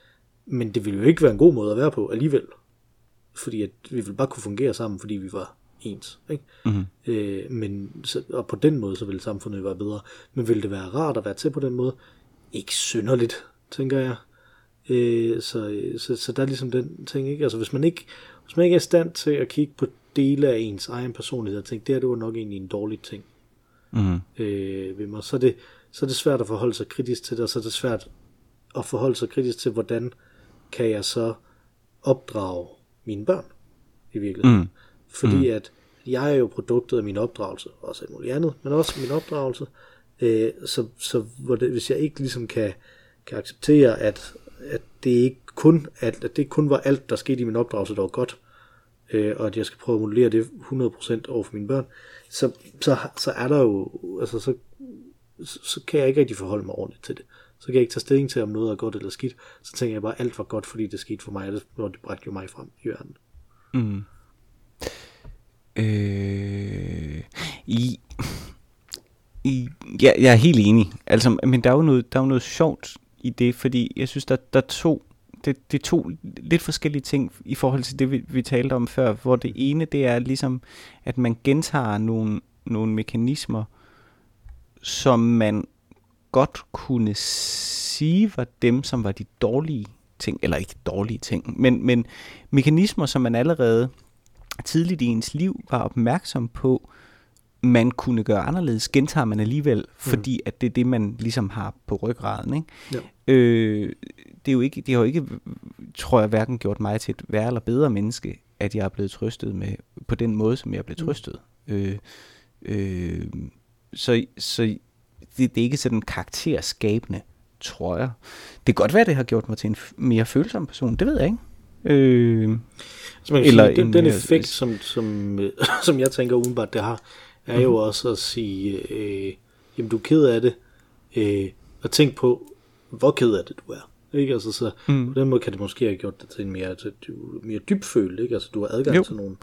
Men det ville jo ikke være en god måde at være på alligevel. Fordi at vi ville bare kunne fungere sammen, fordi vi var ens. Ikke? Mm-hmm. Øh, men, så, og på den måde, så ville samfundet være bedre. Men ville det være rart at være til på den måde? Ikke synderligt, tænker jeg. Øh, så, så, så der er ligesom den ting, ikke? Altså hvis man ikke, hvis man ikke er i stand til at kigge på dele af ens egen personlighed og tænke, det her det var nok egentlig en dårlig ting Mm. øh, ved mig, så er, det, så er det svært at forholde sig kritisk til det, og så er det svært at forholde sig kritisk til, hvordan kan jeg så opdrage mine børn i virkeligheden. Mm. Fordi mm. at jeg er jo produktet af min opdragelse, også alt muligt andet, men også min opdragelse. Øh, så så hvor det, hvis jeg ikke ligesom kan, kan acceptere, at, at det ikke kun at, at det kun var alt, der skete i min opdragelse, der var godt, øh, og at jeg skal prøve at modellere det 100% over for mine børn, så, så, så er der jo, altså så så, så kan jeg ikke rigtig forholde mig ordentligt til det. Så kan jeg ikke tage stilling til, om noget er godt eller skidt. Så tænker jeg bare, at alt var godt, fordi det skete for mig, og det bragte jo mig frem i verden. Mm. Øh, i, ja, jeg er helt enig. Altså, men der er jo noget, der er jo noget sjovt i det, fordi jeg synes, der, der er to, det, det er to lidt forskellige ting i forhold til det, vi, vi talte om før, hvor det ene, det er ligesom, at man gentager nogle, nogle mekanismer, som man godt kunne sige var dem, som var de dårlige ting, eller ikke dårlige ting, men, men mekanismer, som man allerede tidligt i ens liv var opmærksom på, man kunne gøre anderledes, gentager man alligevel, mm. fordi at det er det, man ligesom har på ryggraden. Ikke? Ja. Øh, det, er jo ikke, det har jo ikke, tror jeg, hverken gjort mig til et værre eller bedre menneske, at jeg er blevet trøstet med, på den måde, som jeg er blevet mm. trøstet. Øh, øh, så så det, det er ikke sådan karakterskabende, tror jeg. Det kan godt være, det har gjort mig til en mere følsom person, det ved jeg ikke. Øh, så man eller sige, den, den effekt, som, som, som jeg tænker udenbart, det har, er jo mhm. også at sige, øh, jamen du er ked af det, øh, og tænk på, hvor ked af det du er. Ikke? Altså, så mm. på den måde kan det måske have gjort det til en mere, til, mere dybfølt, ikke? Altså, du har adgang jo. til nogle,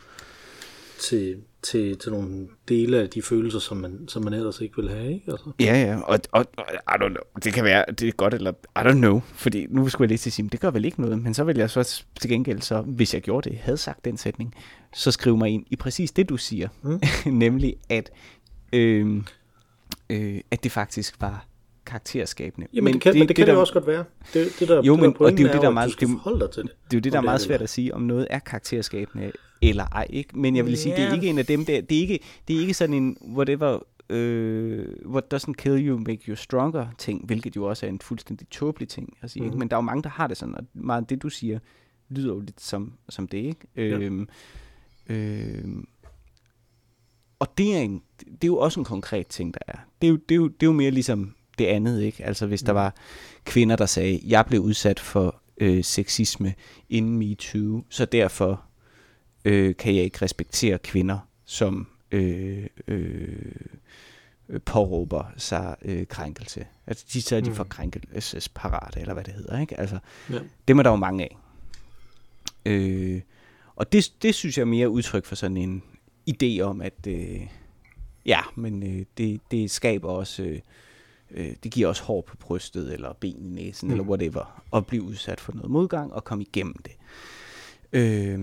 til, til, til nogle dele af de følelser, som man, som man ellers ikke vil have, ikke? Altså. Ja, ja, og, og, og I don't know, det kan være, det er godt, eller I don't know, fordi nu skulle jeg lige til at sige, det gør vel ikke noget, men så vil jeg så til gengæld så, hvis jeg gjorde det, havde sagt den sætning, så skrive mig ind i præcis det, du siger, mm. nemlig at, øh, øh, at det faktisk var karakterskabende. Jamen men det kan det, men det, kan det, der, også godt være. Det, det der, jo, men, det der og det er jo det, der er meget, det, det. Det er jo det, der er meget svært at sige, om noget er karakterskabende eller ej. Ikke? Men jeg vil sige, yeah. det er ikke en af dem der, det er ikke, det er ikke sådan en, whatever, øh, what doesn't kill you, make you stronger ting, hvilket jo også er en fuldstændig tåbelig ting at sige. Mm. Ikke? Mhm. Men der er jo mange, der har det sådan, og meget af det, du siger, lyder jo lidt som, som det, ikke? Ja. Øhm, øhm, og det er, en, det er jo også en konkret ting, der er. Det er jo, det er jo, det er jo mere ligesom det andet, ikke? Altså hvis der mm. var kvinder, der sagde, jeg blev udsat for øh, sexisme inden MeToo, så derfor øh, kan jeg ikke respektere kvinder, som øh, øh, påråber sig øh, krænkelse. Altså de så er de mm. for krænkelsesparate, eller hvad det hedder, ikke? Altså, ja. det er der jo mange af. Øh, og det, det synes jeg er mere udtryk for sådan en idé om, at øh, ja, men øh, det, det skaber også, øh, øh, det giver også hår på brystet, eller ben i næsen, mm. eller whatever, at blive udsat for noget modgang og komme igennem det. Øh,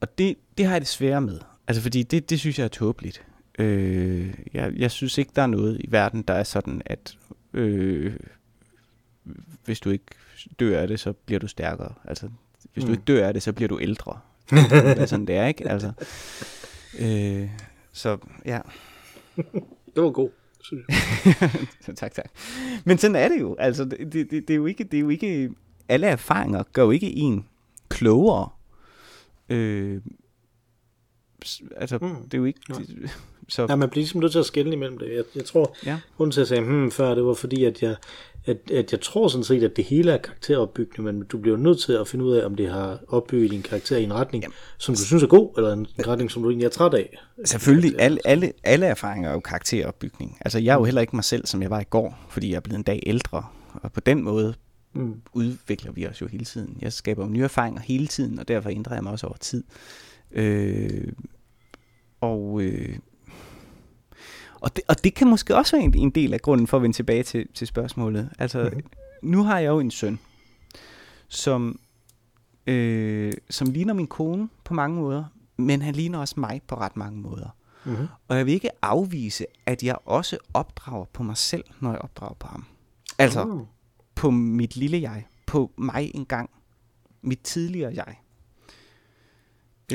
og det, det har jeg det svære med. Altså fordi det, det synes jeg er tåbeligt. Øh, jeg, jeg synes ikke, der er noget i verden, der er sådan, at øh, hvis du ikke dør af det, så bliver du stærkere. Altså, hvis mm. du ikke dør af det, så bliver du ældre. det er sådan, det er, ikke? Altså, øh, så, ja. det var god. tak, tak. Men sådan er det jo. Altså, det, det, det, er jo ikke, det er jo ikke, alle erfaringer gør jo ikke en klogere. Øh, altså, mm. det er jo ikke... Ja. Det, så... Ja, man bliver ligesom nødt til at skille imellem det. Jeg, jeg tror, ja. grunden til at sige hmm, før, det var fordi, at jeg, at, at jeg tror sådan set, at det hele er karakteropbyggende, men du bliver nødt til at finde ud af, om det har opbygget din karakter i en retning, Jamen. som du synes er god, eller en retning, som du egentlig er træt af. Selvfølgelig, alle, alle, alle erfaringer er jo karakteropbygning. Altså, jeg er jo heller ikke mig selv, som jeg var i går, fordi jeg er blevet en dag ældre, og på den måde mm. udvikler vi os jo hele tiden. Jeg skaber jo nye erfaringer hele tiden, og derfor ændrer jeg mig også over tid. Øh, og, øh, og, det, og det kan måske også være en, en del af grunden for at vende tilbage til, til spørgsmålet. Altså, mm-hmm. nu har jeg jo en søn, som, øh, som ligner min kone på mange måder, men han ligner også mig på ret mange måder. Mm-hmm. Og jeg vil ikke afvise, at jeg også opdrager på mig selv, når jeg opdrager på ham. Altså, mm. På mit lille jeg. På mig engang. Mit tidligere jeg.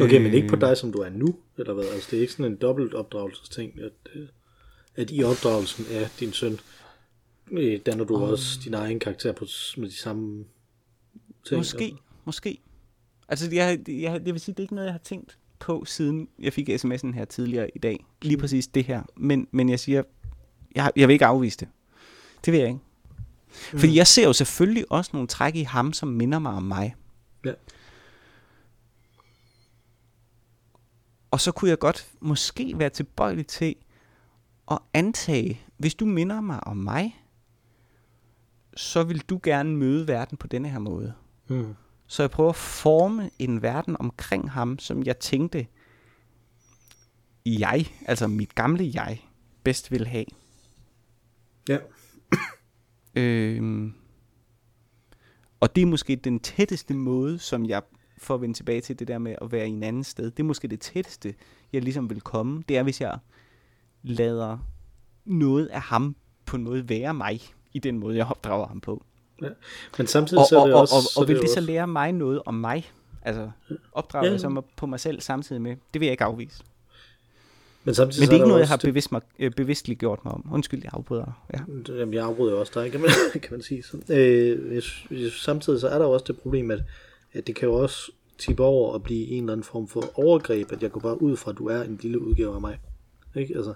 Okay, øh, men ikke på øh. dig, som du er nu, eller hvad? Altså, det er ikke sådan en dobbelt opdragelsesting, at, øh, at i opdragelsen af din søn, øh, danner du um, også din egen karakter på, med de samme ting? Måske, eller? måske. Altså, jeg, jeg, jeg vil sige, det er ikke noget, jeg har tænkt på, siden jeg fik sms'en her tidligere i dag. Lige mm. præcis det her. Men, men jeg siger, jeg, jeg vil ikke afvise det. Det vil jeg ikke. Mm. Fordi jeg ser jo selvfølgelig også nogle træk i ham, som minder mig om mig. Ja. Og så kunne jeg godt måske være tilbøjelig til at antage, hvis du minder mig om mig, så vil du gerne møde verden på denne her måde. Mm. Så jeg prøver at forme en verden omkring ham, som jeg tænkte, jeg, altså mit gamle jeg, bedst vil have. Ja. Øhm, og det er måske den tætteste måde, som jeg, for at vende tilbage til det der med at være i en anden sted, det er måske det tætteste, jeg ligesom vil komme. Det er, hvis jeg lader noget af ham på en måde være mig, i den måde, jeg opdrager ham på. Ja. Men samtidig Og, så er og, det og, også... og, så og vil er det så lære mig noget om mig? Altså, opdrager Ja. jeg så mig på mig selv samtidig med? Det vil jeg ikke afvise. Men, samtidig Men så det er ikke noget, jeg har bevidst mig, øh, bevidstligt gjort mig om. Undskyld, jeg afbryder. Ja. Jamen, jeg afbryder også dig, kan man, kan man sige. Så, øh, jeg, samtidig så er der jo også det problem, at, at det kan jo også tippe over og blive en eller anden form for overgreb, at jeg går bare ud fra, at du er en lille udgave af mig. Ikke? Altså,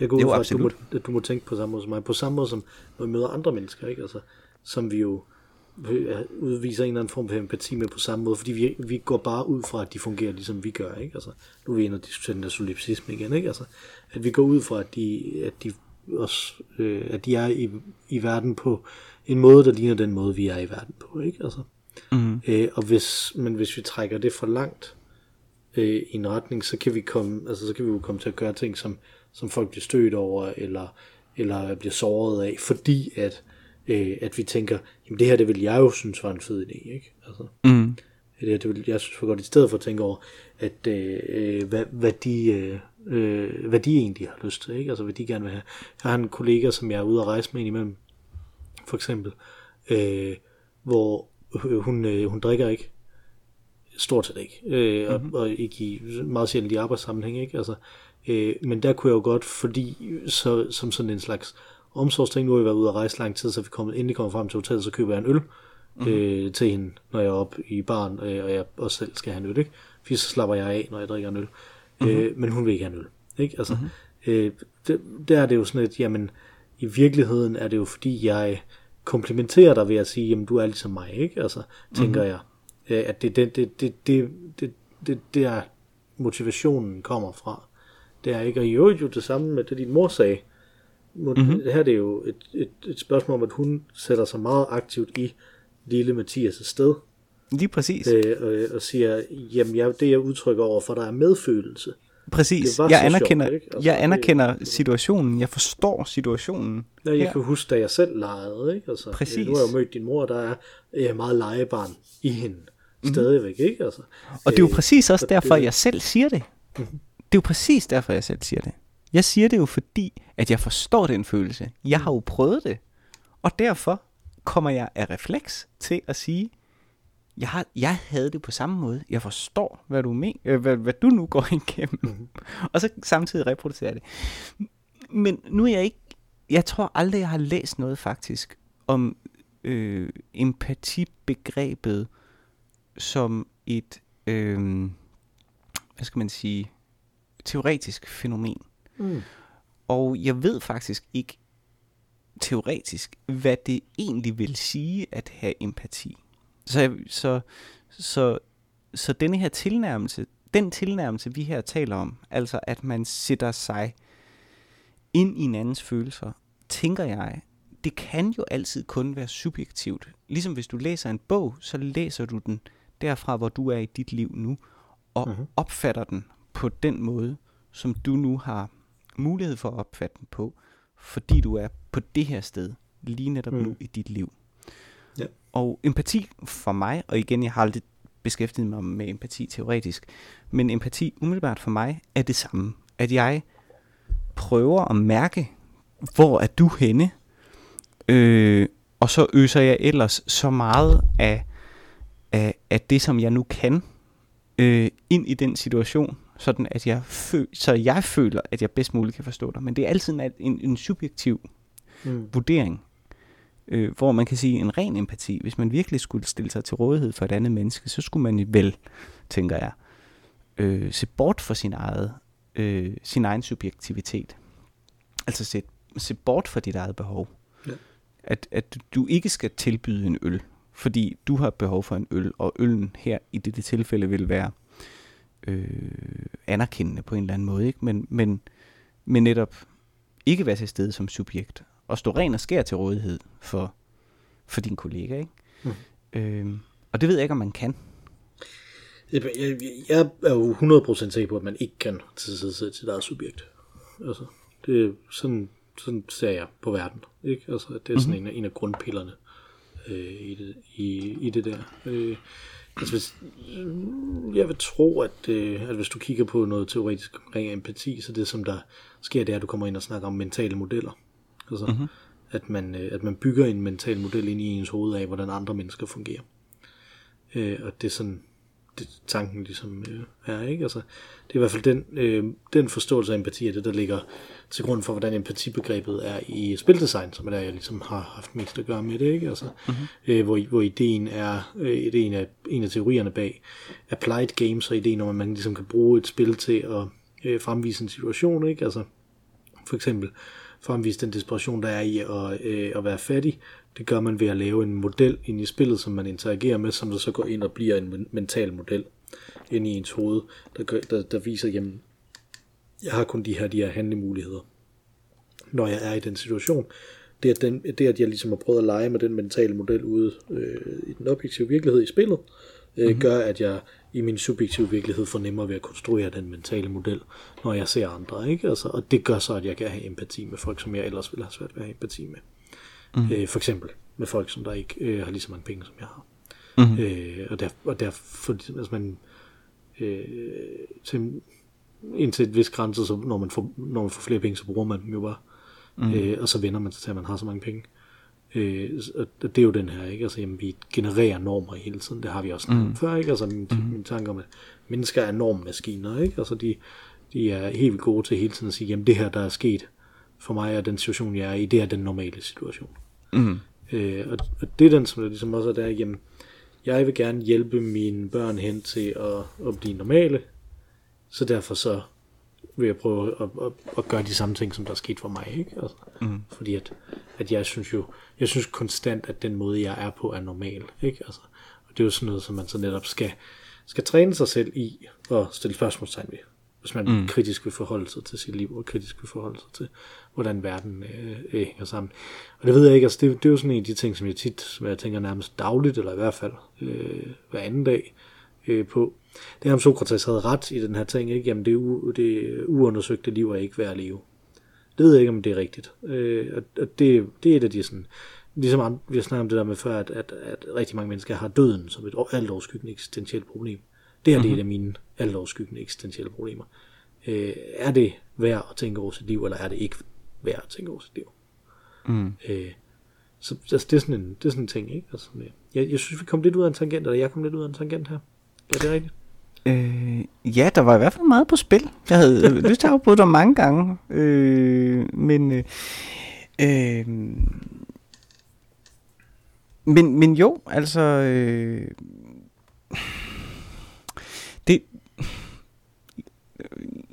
jeg går ud fra, at du, må, at du må tænke på samme måde som mig. På samme måde som, når vi møder andre mennesker, ikke? Altså, som vi jo udviser en eller anden form for empati med på samme måde, fordi vi, vi går bare ud fra, at de fungerer ligesom vi gør, ikke? Altså, nu er vi inde og diskutere den der solipsisme igen, ikke? Altså, at vi går ud fra, at de, at de også, øh, at de er i, i verden på en måde, der ligner den måde, vi er i verden på, ikke? Altså, Mm-hmm. øh, og hvis, men hvis vi trækker det for langt øh, i en retning, så kan vi komme, altså så kan vi jo komme til at gøre ting, som, som folk bliver stødt over, eller, eller bliver såret af, fordi at, øh, at vi tænker, jamen det her, det vil jeg jo synes var en fed idé, ikke? Altså, Mm. det, her, det vil jeg synes var godt, i stedet for at tænke over, at øh, øh, hvad, hvad, de, øh, øh, hvad de egentlig har lyst til, ikke? Altså hvad de gerne vil have. Jeg har en kollega, som jeg er ude at rejse med indimellem, for eksempel, øh, hvor hun, øh, hun drikker ikke, stort set ikke, øh, og, og ikke i meget sjældent i arbejdssammenhæng, ikke? Altså, øh, men der kunne jeg jo godt, fordi så, som sådan en slags omsorgsting, nu har jeg været ude at rejse lang tid, så vi kommet, endelig kommer frem til hotellet, så køber jeg en øl mm-hmm. øh, til hende, når jeg er oppe i baren, øh, og jeg også selv skal have en øl, ikke? Fordi så slapper jeg af, når jeg drikker en øl. Mm-hmm. Øh, men hun vil ikke have en øl, ikke? Altså, mm-hmm. øh, det, der er det jo sådan et, jamen, i virkeligheden er det jo fordi, jeg komplimenterer dig ved at sige, jamen du er ligesom mig, ikke? Altså, tænker mm-hmm. jeg, øh, at det, det, det, det, det, det, det, der motivationen kommer fra. Det er ikke, og i øvrigt jo det samme med det, din mor sagde. Mm-hmm. Her er det jo et, et, et spørgsmål om, at hun sætter sig meget aktivt i lille Mathias' sted, Lige præcis. øh, og, og siger, jamen jeg, det jeg udtrykker over for, der er medfølelse. Præcis. det Jeg anerkender, sjovt? Altså, jeg det- anerkender situationen. Jeg forstår situationen. Ja, jeg Ja. kan huske, da jeg selv legede, ikke? Altså, Præcis. øh, Nu har jeg mødt din mor, der er øh, meget legebarn i hende. Stadigvæk, ikke? Altså, Og det er jo øh, præcis også så det- derfor, jeg selv siger det. Det er jo præcis derfor, jeg selv siger det. Jeg siger det jo fordi, at jeg forstår den følelse. Jeg har jo prøvet det. Og derfor kommer jeg af refleks til at sige, jeg, har, jeg havde det på samme måde. Jeg forstår, hvad du, men, øh, hvad, hvad du nu går igennem. Mm-hmm. Og så samtidig reproducerer det. Men nu er jeg ikke... Jeg tror aldrig, jeg har læst noget faktisk om øh, empatibegrebet som et, øh, hvad skal man sige, teoretisk fænomen. Mm. Og jeg ved faktisk ikke teoretisk, hvad det egentlig vil sige at have empati. Så, så, så, så denne her tilnærmelse, den tilnærmelse, vi her taler om, altså at man sætter sig ind i en andens følelser, tænker jeg, det kan jo altid kun være subjektivt. Ligesom hvis du læser en bog, så læser du den derfra, hvor du er i dit liv nu, og mm-hmm. opfatter den på den måde, som du nu har mulighed for at opfatte den på, fordi du er på det her sted, lige netop mm. nu i dit liv. Ja. Og empati for mig, og igen, jeg har aldrig beskæftiget mig med empati teoretisk, men empati umiddelbart for mig er det samme. At jeg prøver at mærke, hvor er du henne, øh, og så øser jeg ellers så meget af, af, af det, som jeg nu kan, øh, ind i den situation, sådan at jeg føl- så jeg føler, at jeg bedst muligt kan forstå dig. Men det er altid en, en, en subjektiv Mm. vurdering, øh, hvor man kan sige en ren empati. Hvis man virkelig skulle stille sig til rådighed for et andet menneske, så skulle man vel, tænker jeg, øh, se bort fra sin, eget, øh, sin egen subjektivitet. Altså se, se bort fra dit eget behov. Ja. At, at du ikke skal tilbyde en øl, fordi du har behov for en øl, og øllen her i dette tilfælde vil være øh, anerkendende på en eller anden måde, ikke? Men, men, men netop ikke være til stede som subjekt, og stå ren og skær til rådighed for, for din kollega. Ikke? Mm. Øhm, og det ved jeg ikke, om man kan. Jeg, jeg, jeg er jo 100% sikker på, at man ikke kan tilsidesætte sit eget subjekt. Altså, det er sådan, sådan ser jeg på verden. Ikke? Altså, det er sådan mm-hmm. en, af, en af grundpillerne øh, i, det, i, i det der. Øh, altså, hvis, jeg vil tro, at, øh, at hvis du kigger på noget teoretisk omkring empati, så det som der sker, det er, at du kommer ind og snakker om mentale modeller. Altså, mm-hmm. at, man, øh, at man bygger en mental model ind i ens hoved af, hvordan andre mennesker fungerer. Øh, og det er sådan, det tanken ligesom øh, er, ikke? Altså, det er i hvert fald den, øh, den forståelse af empati, af det der ligger til grund for, hvordan empatibegrebet er i spildesign, som er der, jeg ligesom har haft mest at gøre med det, ikke? Altså, mm-hmm. øh, hvor, hvor ideen er, øh, ideen er en af teorierne bag applied games, og ideen om, at man ligesom kan bruge et spil til at øh, fremvise en situation, ikke? Altså, for eksempel fremvise den desperation, der er i at, øh, at være fattig, det gør man ved at lave en model ind i spillet, som man interagerer med, som der så går ind og bliver en mental model ind i ens hoved, der, der, der viser, jamen, jeg har kun de her, de her handlemuligheder, når jeg er i den situation. Det at, den, det, at jeg ligesom har prøvet at lege med den mentale model ude øh, i den objektive virkelighed i spillet, øh, mm-hmm. gør, at jeg i min subjektive virkelighed fornemmer ved at konstruere den mentale model, når jeg ser andre. Ikke? Altså, og det gør så, at jeg kan have empati med folk, som jeg ellers ville have svært ved at have empati med. Mm. Øh, for eksempel med folk, som der ikke øh, har lige så mange penge, som jeg har. Mm. Øh, og, der, og derfor, altså man, øh, til, indtil et vis grænse, så når man, får, når man får flere penge, så bruger man dem jo bare. Mm. Øh, og så vender man sig til, at man har så mange penge. Øh, og det er jo den her, ikke? Altså, jamen, vi genererer normer hele tiden. Det har vi også mm. før, ikke? Altså, min, mm. min tanke om, at mennesker er normmaskiner, ikke? Altså, de, de er helt vildt gode til hele tiden at sige, jamen, det her, der er sket, for mig er den situation, jeg er i, det er den normale situation. Mm. Øh, og, og det er den, som der ligesom også er der, jamen, jeg vil gerne hjælpe mine børn hen til at, at blive normale, så derfor så vil jeg prøve at, at, at gøre de samme ting, som der er sket for mig, ikke? Altså, mm. Fordi at, at jeg synes jo, jeg synes konstant, at den måde, jeg er på, er normal, ikke? Altså, og det er jo sådan noget, som man så netop skal, skal træne sig selv i, og stille spørgsmålstegn ved hvis man mm. kritisk vil forholde sig til sit liv, og kritisk vil forholde sig til, hvordan verden øh, øh, hænger sammen. Og det ved jeg ikke, altså det, det er jo sådan en af de ting, som jeg tit, som jeg tænker nærmest dagligt, eller i hvert fald øh, hver anden dag øh, på. Det er, om Sokrates havde ret i den her ting, ikke? Jamen det, u, det uundersøgte liv er ikke værd at leve. Det ved jeg ikke, om det er rigtigt. Øh, og, og det, det er et af de sådan, ligesom vi har snakket om det der med før, at, at, at rigtig mange mennesker har døden som et alt overskyggende eksistentielt problem. Det her mm-hmm. det er mhm. et af mine alt overskyggende eksistentielle problemer. Øh, er det værd at tænke over sit liv, eller er det ikke værd at tænke over sit liv? Mm. Øh, så altså, det, er sådan en, det er sådan en ting, ikke? Altså, jeg, jeg synes, vi kom lidt ud af en tangent, eller jeg kom lidt ud af en tangent her. Er det rigtigt? Øh, ja, der var i hvert fald meget på spil. Jeg havde lyst til at afbryde dig mange gange. Øh, men, øh, øh, men, men jo, altså... Øh, det,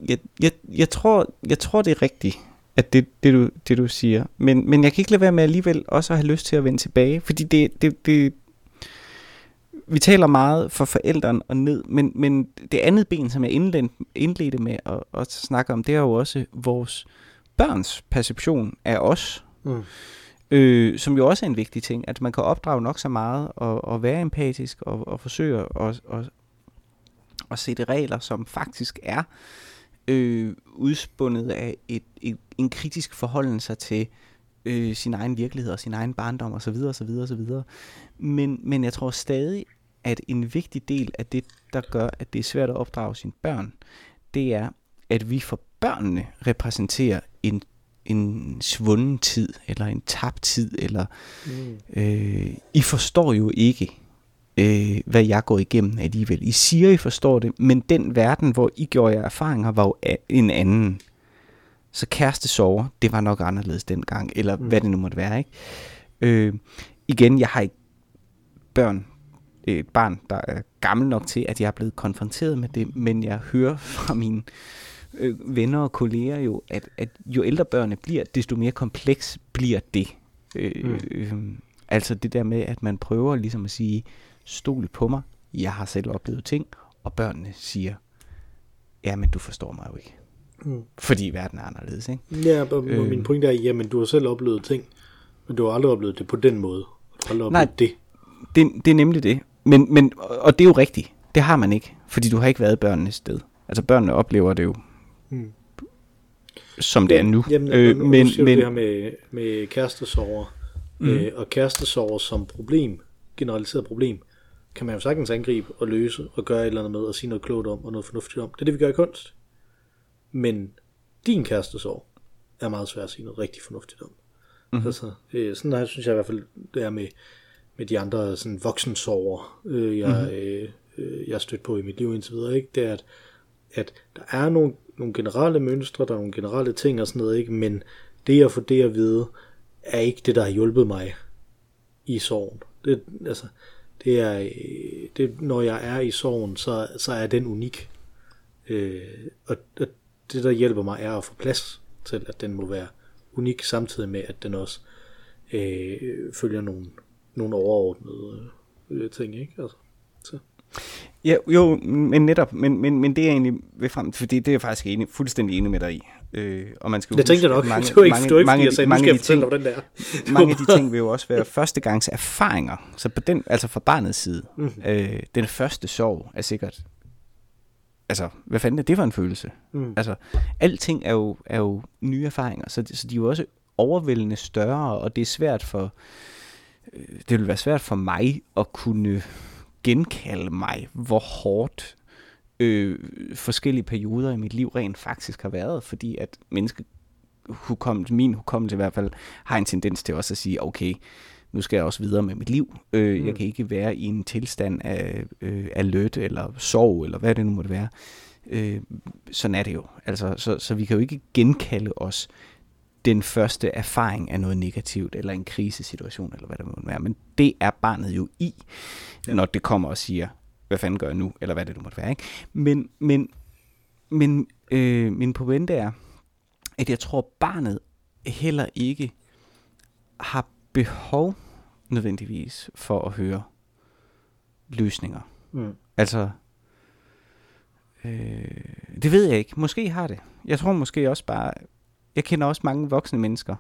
jeg, jeg, jeg, tror, jeg tror, det er rigtigt, at det, det, du, det du siger. Men, men jeg kan ikke lade være med alligevel også at have lyst til at vende tilbage, fordi det, det, det vi taler meget for forældrene og ned, men, men det andet ben, som jeg indledte med at, at snakke om, det er jo også vores børns perception af os. Mm. Øh, som jo også er en vigtig ting, at man kan opdrage nok så meget og, og være empatisk og, og forsøge at, at, at sætte regler, som faktisk er øh, udspundet af et, et, en kritisk forholdelse til øh, sin egen virkelighed og sin egen barndom osv. osv. osv. Men, men jeg tror stadig, at en vigtig del af det, der gør, at det er svært at opdrage sine børn, det er, at vi for børnene repræsenterer en, en svunden tid, eller en tabt tid, eller mm. øh, I forstår jo ikke, øh, hvad jeg går igennem alligevel. I siger, I forstår det, men den verden, hvor I gjorde jer erfaringer, var jo en anden. Så kæreste sover, det var nok anderledes dengang, eller mm. hvad det nu måtte være. Ikke? Øh, igen, jeg har ikke børn, et barn, der er gammel nok til, at jeg er blevet konfronteret med det, men jeg hører fra mine øh, venner og kolleger jo, at, at jo ældre børnene bliver, desto mere kompleks bliver det. Øh, mm. øh, altså det der med, at man prøver ligesom at sige, stol på mig, jeg har selv oplevet ting, og børnene siger, ja, men du forstår mig jo ikke. Mm. Fordi verden er anderledes, ikke? Ja, og øh. min pointe er, jamen du har selv oplevet ting, men du har aldrig oplevet det på den måde. Du har aldrig Nej, oplevet det. Det, det er nemlig det. Men, men, og det er jo rigtigt. Det har man ikke, fordi du har ikke været børnenes sted. Altså børnene oplever det jo, mm. som det er nu. Jamen, øh, nu, men, men, det her med, med kærestesover, mm. øh, og kærestesover som problem, generaliseret problem, kan man jo sagtens angribe og løse og gøre et eller andet med og sige noget klogt om og noget fornuftigt om. Det er det, vi gør i kunst. Men din kærestesorg er meget svært at sige noget rigtig fornuftigt om. Mm-hmm. Altså, øh, sådan her synes jeg i hvert fald, det er med, med de andre sådan voksensorger, øh, jeg, mm-hmm. øh, øh, jeg har stødt på i mit liv indtil videre, ikke? det er, at, at der er nogle, nogle generelle mønstre, der er nogle generelle ting og sådan noget, ikke? men det at få det at vide, er ikke det, der har hjulpet mig i sorgen. Det, altså, det er, øh, det, når jeg er i sorgen, så, så er den unik. Øh, og, og det, der hjælper mig, er at få plads til, at den må være unik, samtidig med, at den også øh, følger nogle, nogle overordnede øh, ting, ikke? Altså, så. Ja, jo, men netop, men, men, men det er egentlig ved frem, fordi det er jeg faktisk enig, fuldstændig enig med dig i. Øh, og man skal det tænkte jeg nok, mange, det var ikke, mange, var ikke mange, jeg sagde, mange, nu skal jeg den der. mange af de ting vil jo også være førstegangs erfaringer, så på den, altså fra barnets side, mm. øh, den første sorg er sikkert, altså, hvad fanden er det for en følelse? Mm. Altså, alting er jo, er jo nye erfaringer, så, så de er jo også overvældende større, og det er svært for, øh, det vil være svært for mig at kunne genkalde mig, hvor hårdt øh, forskellige perioder i mit liv rent faktisk har været, fordi at menneske hukommelse, min hukommelse i hvert fald, har en tendens til også at sige, okay, nu skal jeg også videre med mit liv. Øh, mm. Jeg kan ikke være i en tilstand af øh, alert eller sorg, eller hvad det nu måtte være. Øh, sådan er det jo. Altså, så, så vi kan jo ikke genkalde os den første erfaring af noget negativt, eller en krisesituation, eller hvad det må være. Men det er barnet jo i, ja. når det kommer og siger, hvad fanden gør jeg nu, eller hvad det nu måtte være. Ikke? Men, men, men øh, min pointe er, at jeg tror, barnet heller ikke har behov nødvendigvis for at høre løsninger. Mm. Altså, øh, det ved jeg ikke. Måske har det. Jeg tror måske også bare, jeg kender også mange voksne mennesker,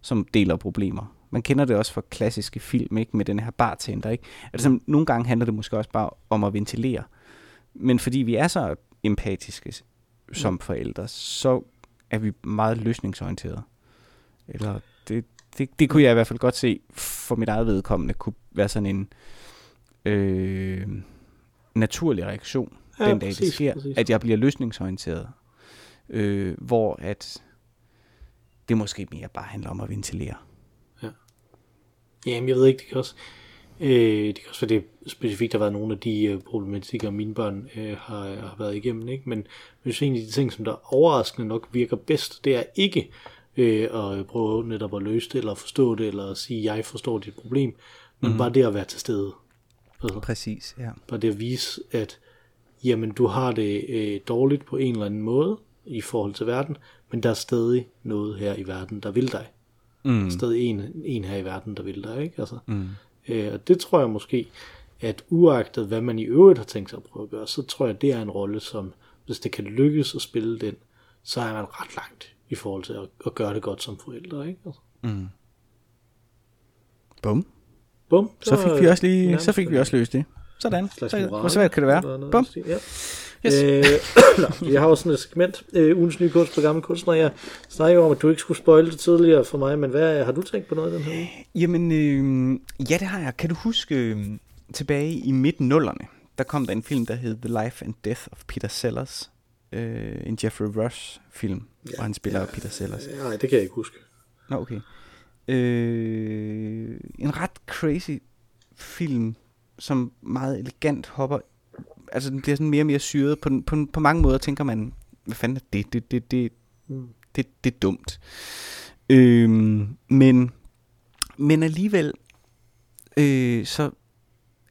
som deler problemer. Man kender det også fra klassiske film, ikke? Med den her bartender, ikke? Altså, nogle gange handler det måske også bare om at ventilere. Men fordi vi er så empatiske som forældre, så er vi meget løsningsorienterede. Eller det, det, det kunne jeg i hvert fald godt se for mit eget vedkommende, kunne være sådan en øh, naturlig reaktion, ja, den dag præcis, det sker, præcis. at jeg bliver løsningsorienteret. Øh, hvor at det måske mere bare handler om at ventilere. Ja. Jamen, jeg ved ikke, det kan også... Øh, det kan også være, det specifikt har været nogle af de øh, problematikker, mine børn øh, har, har været igennem. Ikke? Men jeg synes egentlig, de ting, som der overraskende nok virker bedst, det er ikke øh, at prøve netop at løse det, eller forstå det, eller at sige, jeg forstår dit problem, men mm. bare det at være til stede. Altså, Præcis, ja. Bare det at vise, at jamen, du har det øh, dårligt på en eller anden måde i forhold til verden, men der er stadig noget her i verden, der vil dig. Mm. Der stadig en, en her i verden, der vil dig, ikke? Altså, mm. øh, og det tror jeg måske, at uagtet hvad man i øvrigt har tænkt sig at prøve at gøre, så tror jeg, det er en rolle, som hvis det kan lykkes at spille den, så er man ret langt i forhold til at, at gøre det godt som forældre, ikke? Altså. Mm. Bum. Bum. Så fik vi også lige, så fik vi også løst det. Sådan. Så, hvor svært kan det være? Bum. Ja. Yes. Øh, nå, jeg har også sådan et segment, øh, ugens nye kunst på gamle kunstnere. Jeg snakker om, at du ikke skulle spoile det tidligere for mig, men hvad har du tænkt på noget den her uge? Jamen, øh, ja, det har jeg. Kan du huske øh, tilbage i midt-nullerne, der kom der en film, der hed The Life and Death of Peter Sellers. Øh, en Jeffrey Rush film, ja, hvor han spiller ja, Peter Sellers. Nej, det kan jeg ikke huske. Nå, okay. Øh, en ret crazy film, som meget elegant hopper altså den bliver sådan mere og mere syret. På, på, på mange måder tænker man, hvad fanden er det? Det, det, det, mm. det, det er dumt. Øhm, men, men alligevel, øh, så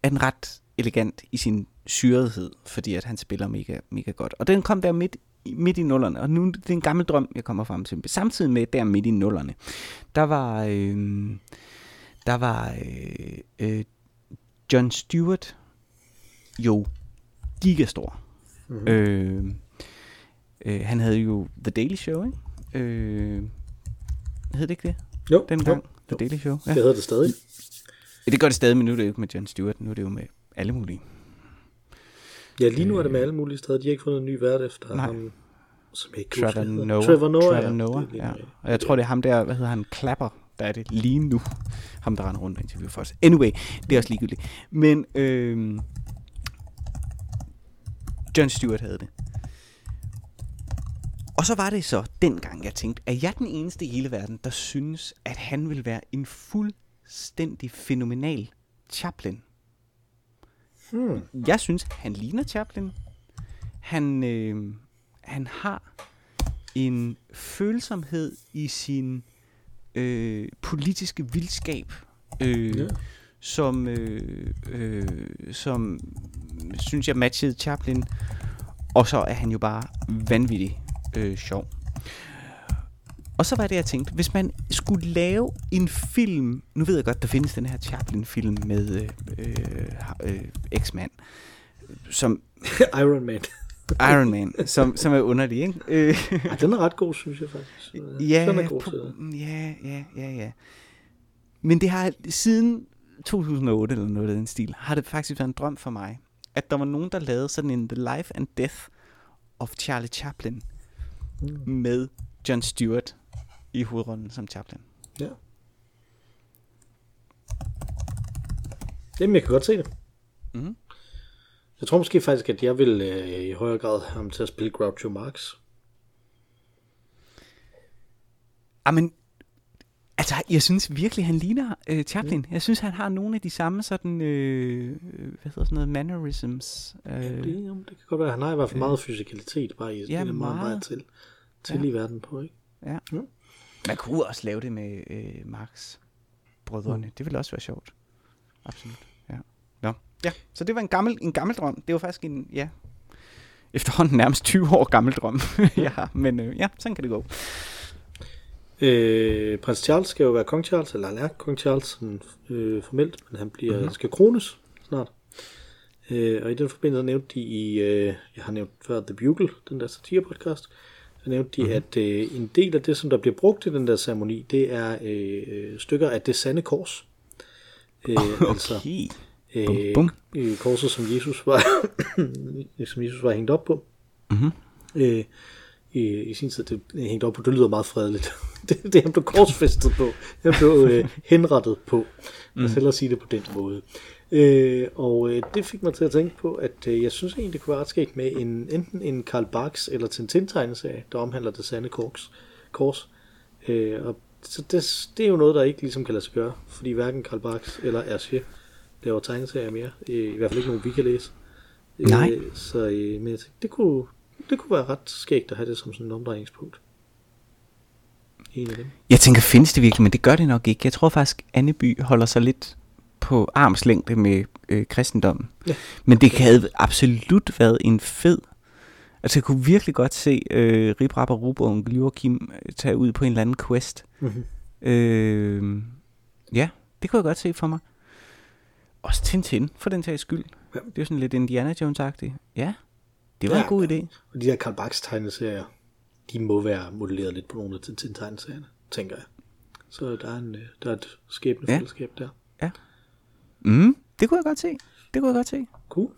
er den ret elegant i sin syrethed, fordi at han spiller mega, mega godt. Og den kom der midt, midt i nullerne, og nu det er en gammel drøm, jeg kommer frem til. Samtidig med der midt i nullerne, der var, øh, der var øh, øh, John Stewart jo gigastor. Mm-hmm. Øh, Øh, han havde jo The Daily Show, ikke? Øh, hed det ikke det? Jo, Dengang? jo. The Daily Show? Det hedder det stadig. Ja, det gør det stadig, men nu er det jo ikke med Jon Stewart. Nu er det jo med alle mulige. Ja, lige nu er det med alle mulige steder. De har ikke fundet en ny vært efter Nej. ham, som jeg ikke Trevor. Noah. Trevor Noah, Trevor ja. Noah, er lige ja. Og jeg tror, det er ham der, hvad hedder han, Klapper, der er det lige nu. Ham, der render rundt og interviewer for os. Anyway, det er også ligegyldigt. Men øh, John Stewart havde det. Og så var det så dengang, jeg tænkte, er jeg den eneste i hele verden, der synes, at han vil være en fuldstændig fænomenal Chaplin? Hmm. Jeg synes, han ligner Chaplin. Han, øh, han har en følsomhed i sin øh, politiske vildskab, øh, ja. som, øh, øh, som synes jeg matchede Chaplin. Og så er han jo bare vanvittig øh, sjov. Og så var det, jeg tænkte, hvis man skulle lave en film, nu ved jeg godt, der findes den her Chaplin-film med øh, øh, øh, X-Man, som Iron Man. Iron Man, som, som er underlig, ikke? Øh, den er ret god, synes jeg faktisk. ja, den er god på, ja, ja, ja, ja. Men det har siden 2008 eller noget af den stil, har det faktisk været en drøm for mig, at der var nogen, der lavede sådan en The Life and Death of Charlie Chaplin Mm. med John Stewart i hovedrollen som Chaplin. Ja. Jamen, jeg kan godt se det. Mhm. Jeg tror måske faktisk, at jeg vil øh, i højere grad have ham til at spille Groucho Marx. Jamen, altså, jeg synes virkelig, han ligner øh, Chaplin. Mm. Jeg synes, han har nogle af de samme sådan, øh, øh, hvad hedder sådan noget, mannerisms. Øh, Det, jamen, det kan godt være, han har i hvert fald meget fysikalitet bare i ja, det er meget, meget. meget til, til Ja. i verden på, ikke? Ja. Ja. Man kunne også lave det med øh, Marx brødrene. Mm. Det ville også være sjovt. Absolut. Ja. Så det var en gammel, en gammel drøm. Det var faktisk en, ja, efterhånden nærmest 20 år gammel drøm, jeg har. Men øh, ja, sådan kan det gå. Øh, prins Charles skal jo være kong Charles, eller han er kong Charles sådan, øh, formelt, men han bliver, Mhm. mm-hmm. skal krones snart. Øh, og i den forbindelse nævnte de i, øh, jeg har nævnt før The Bugle, den der satire-podcast, der nævnte de, Mhm. mm-hmm. at øh, en del af det, som der bliver brugt i den der ceremoni, det er øh, stykker af det sande kors. Øh, Altså Okay. øh, bum. øh, korset, som Jesus var, som Jesus var hængt op på. Mhm. Øh, i, i sin tid, det er hængt op på, det lyder meget fredeligt. det, det han blev korsfæstet på. Han blev øh, henrettet på. Lad os hellere sige det på den måde. Øh, og øh, det fik mig til at tænke på, at øh, jeg synes egentlig, det kunne være ret skægt med en, enten en Karl Barks eller Tintin-tegneserie, der omhandler det sande kors. kors. Øh, og så det, det er jo noget, der ikke ligesom kan lade sig gøre, fordi hverken Karl Barks eller Hergé laver tegneserier mere. I hvert fald ikke nogen, vi kan læse. Øh, Nej. så øh, men jeg tænkte, det kunne, det kunne være ret skægt at have det som sådan en omdrejningspunkt. En af dem. Jeg tænker, findes det virkelig, men det gør det nok ikke. Jeg tror faktisk, Anneby holder sig lidt på armslængde med øh, kristendommen. Ja. Men det havde absolut været en fed... Altså, jeg kunne virkelig godt se øh, Rip Rap og Rup og onkel Joachim øh, tage ud på en eller anden quest. Mm-hmm. Øh, ja, det kunne jeg godt se for mig. Også Tintin, for den sags skyld. Ja. Det er jo sådan lidt Indiana Jones-agtigt. Ja, det var Ja. en god idé. Og de der Karl Barks tegneserier, de må være modelleret lidt på nogle af Tintin tegneserierne, tænker jeg. Så der er, en, øh, der er et skæbnefællesskab der. Mm, det kunne jeg godt se. Det kunne jeg godt se. Cool.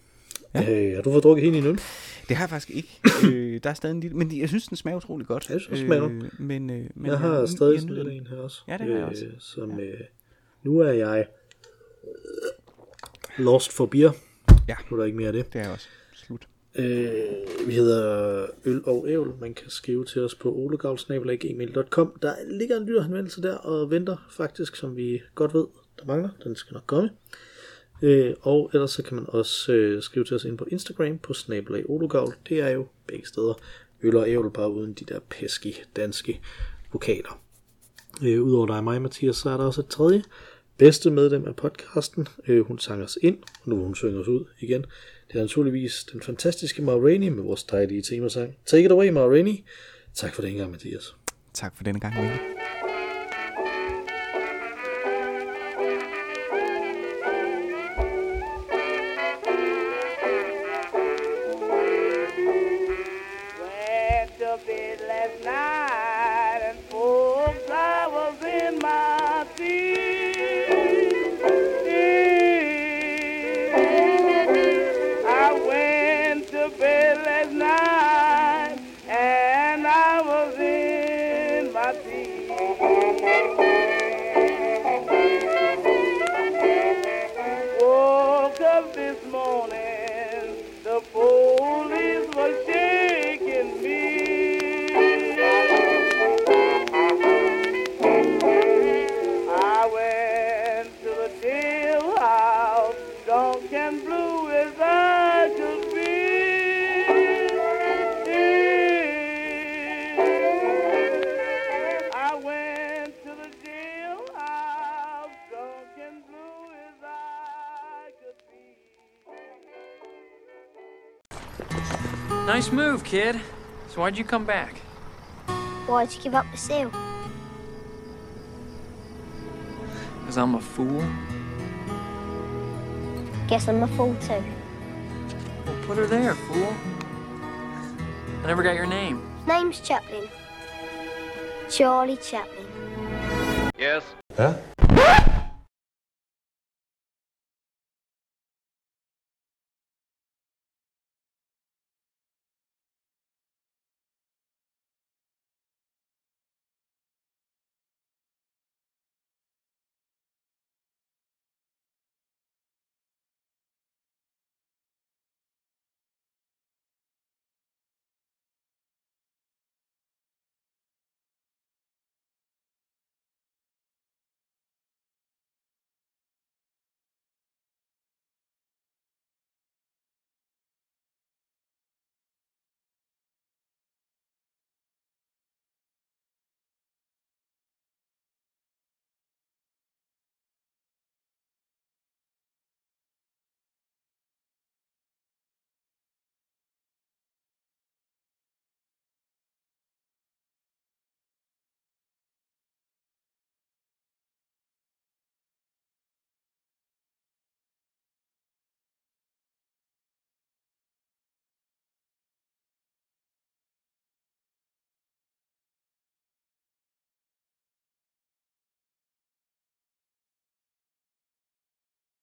Ja. Øh, har du fået drukket helt i nul? Det har jeg faktisk ikke. øh, der er stadig en lille... Men jeg synes, den smager utrolig godt. Jeg synes, den smager øh, men, øh, men Jeg har øh, stadig jeg sådan en her også. Ja, det har jeg også. Som, øh, nu er jeg lost for beer. Ja. Nu er der ikke mere af det. Det er også. Slut. Øh, vi hedder Øl og Ævl. Man kan skrive til os på olegavl.gmail.com. Der ligger en lytterhenvendelse der og venter faktisk, som vi godt ved, der mangler. Den skal nok komme. Øh, og ellers så kan man også øh, skrive til os ind på Instagram på snabelag olegavl. Det er jo begge steder Øl og Ævl, bare uden de der peski danske vokaler. Øh, Udover dig og mig, Mathias, så er der også et tredje bedste medlem af podcasten. Øh, hun sang os ind, og nu hun synger os ud igen. Det er naturligvis den fantastiske Ma Rainey med vores dejlige temasang. Take it away, Ma Rainey. Tak for den gang, Mathias. Tak for denne gang, Mikkel. Nice move, kid. So why'd you come back? Why'd you give up the seal? Because I'm a fool? Guess I'm a fool too. Well, put her there, fool. I never got your name. Name's Chaplin. Charlie Chaplin. Yes. Ja?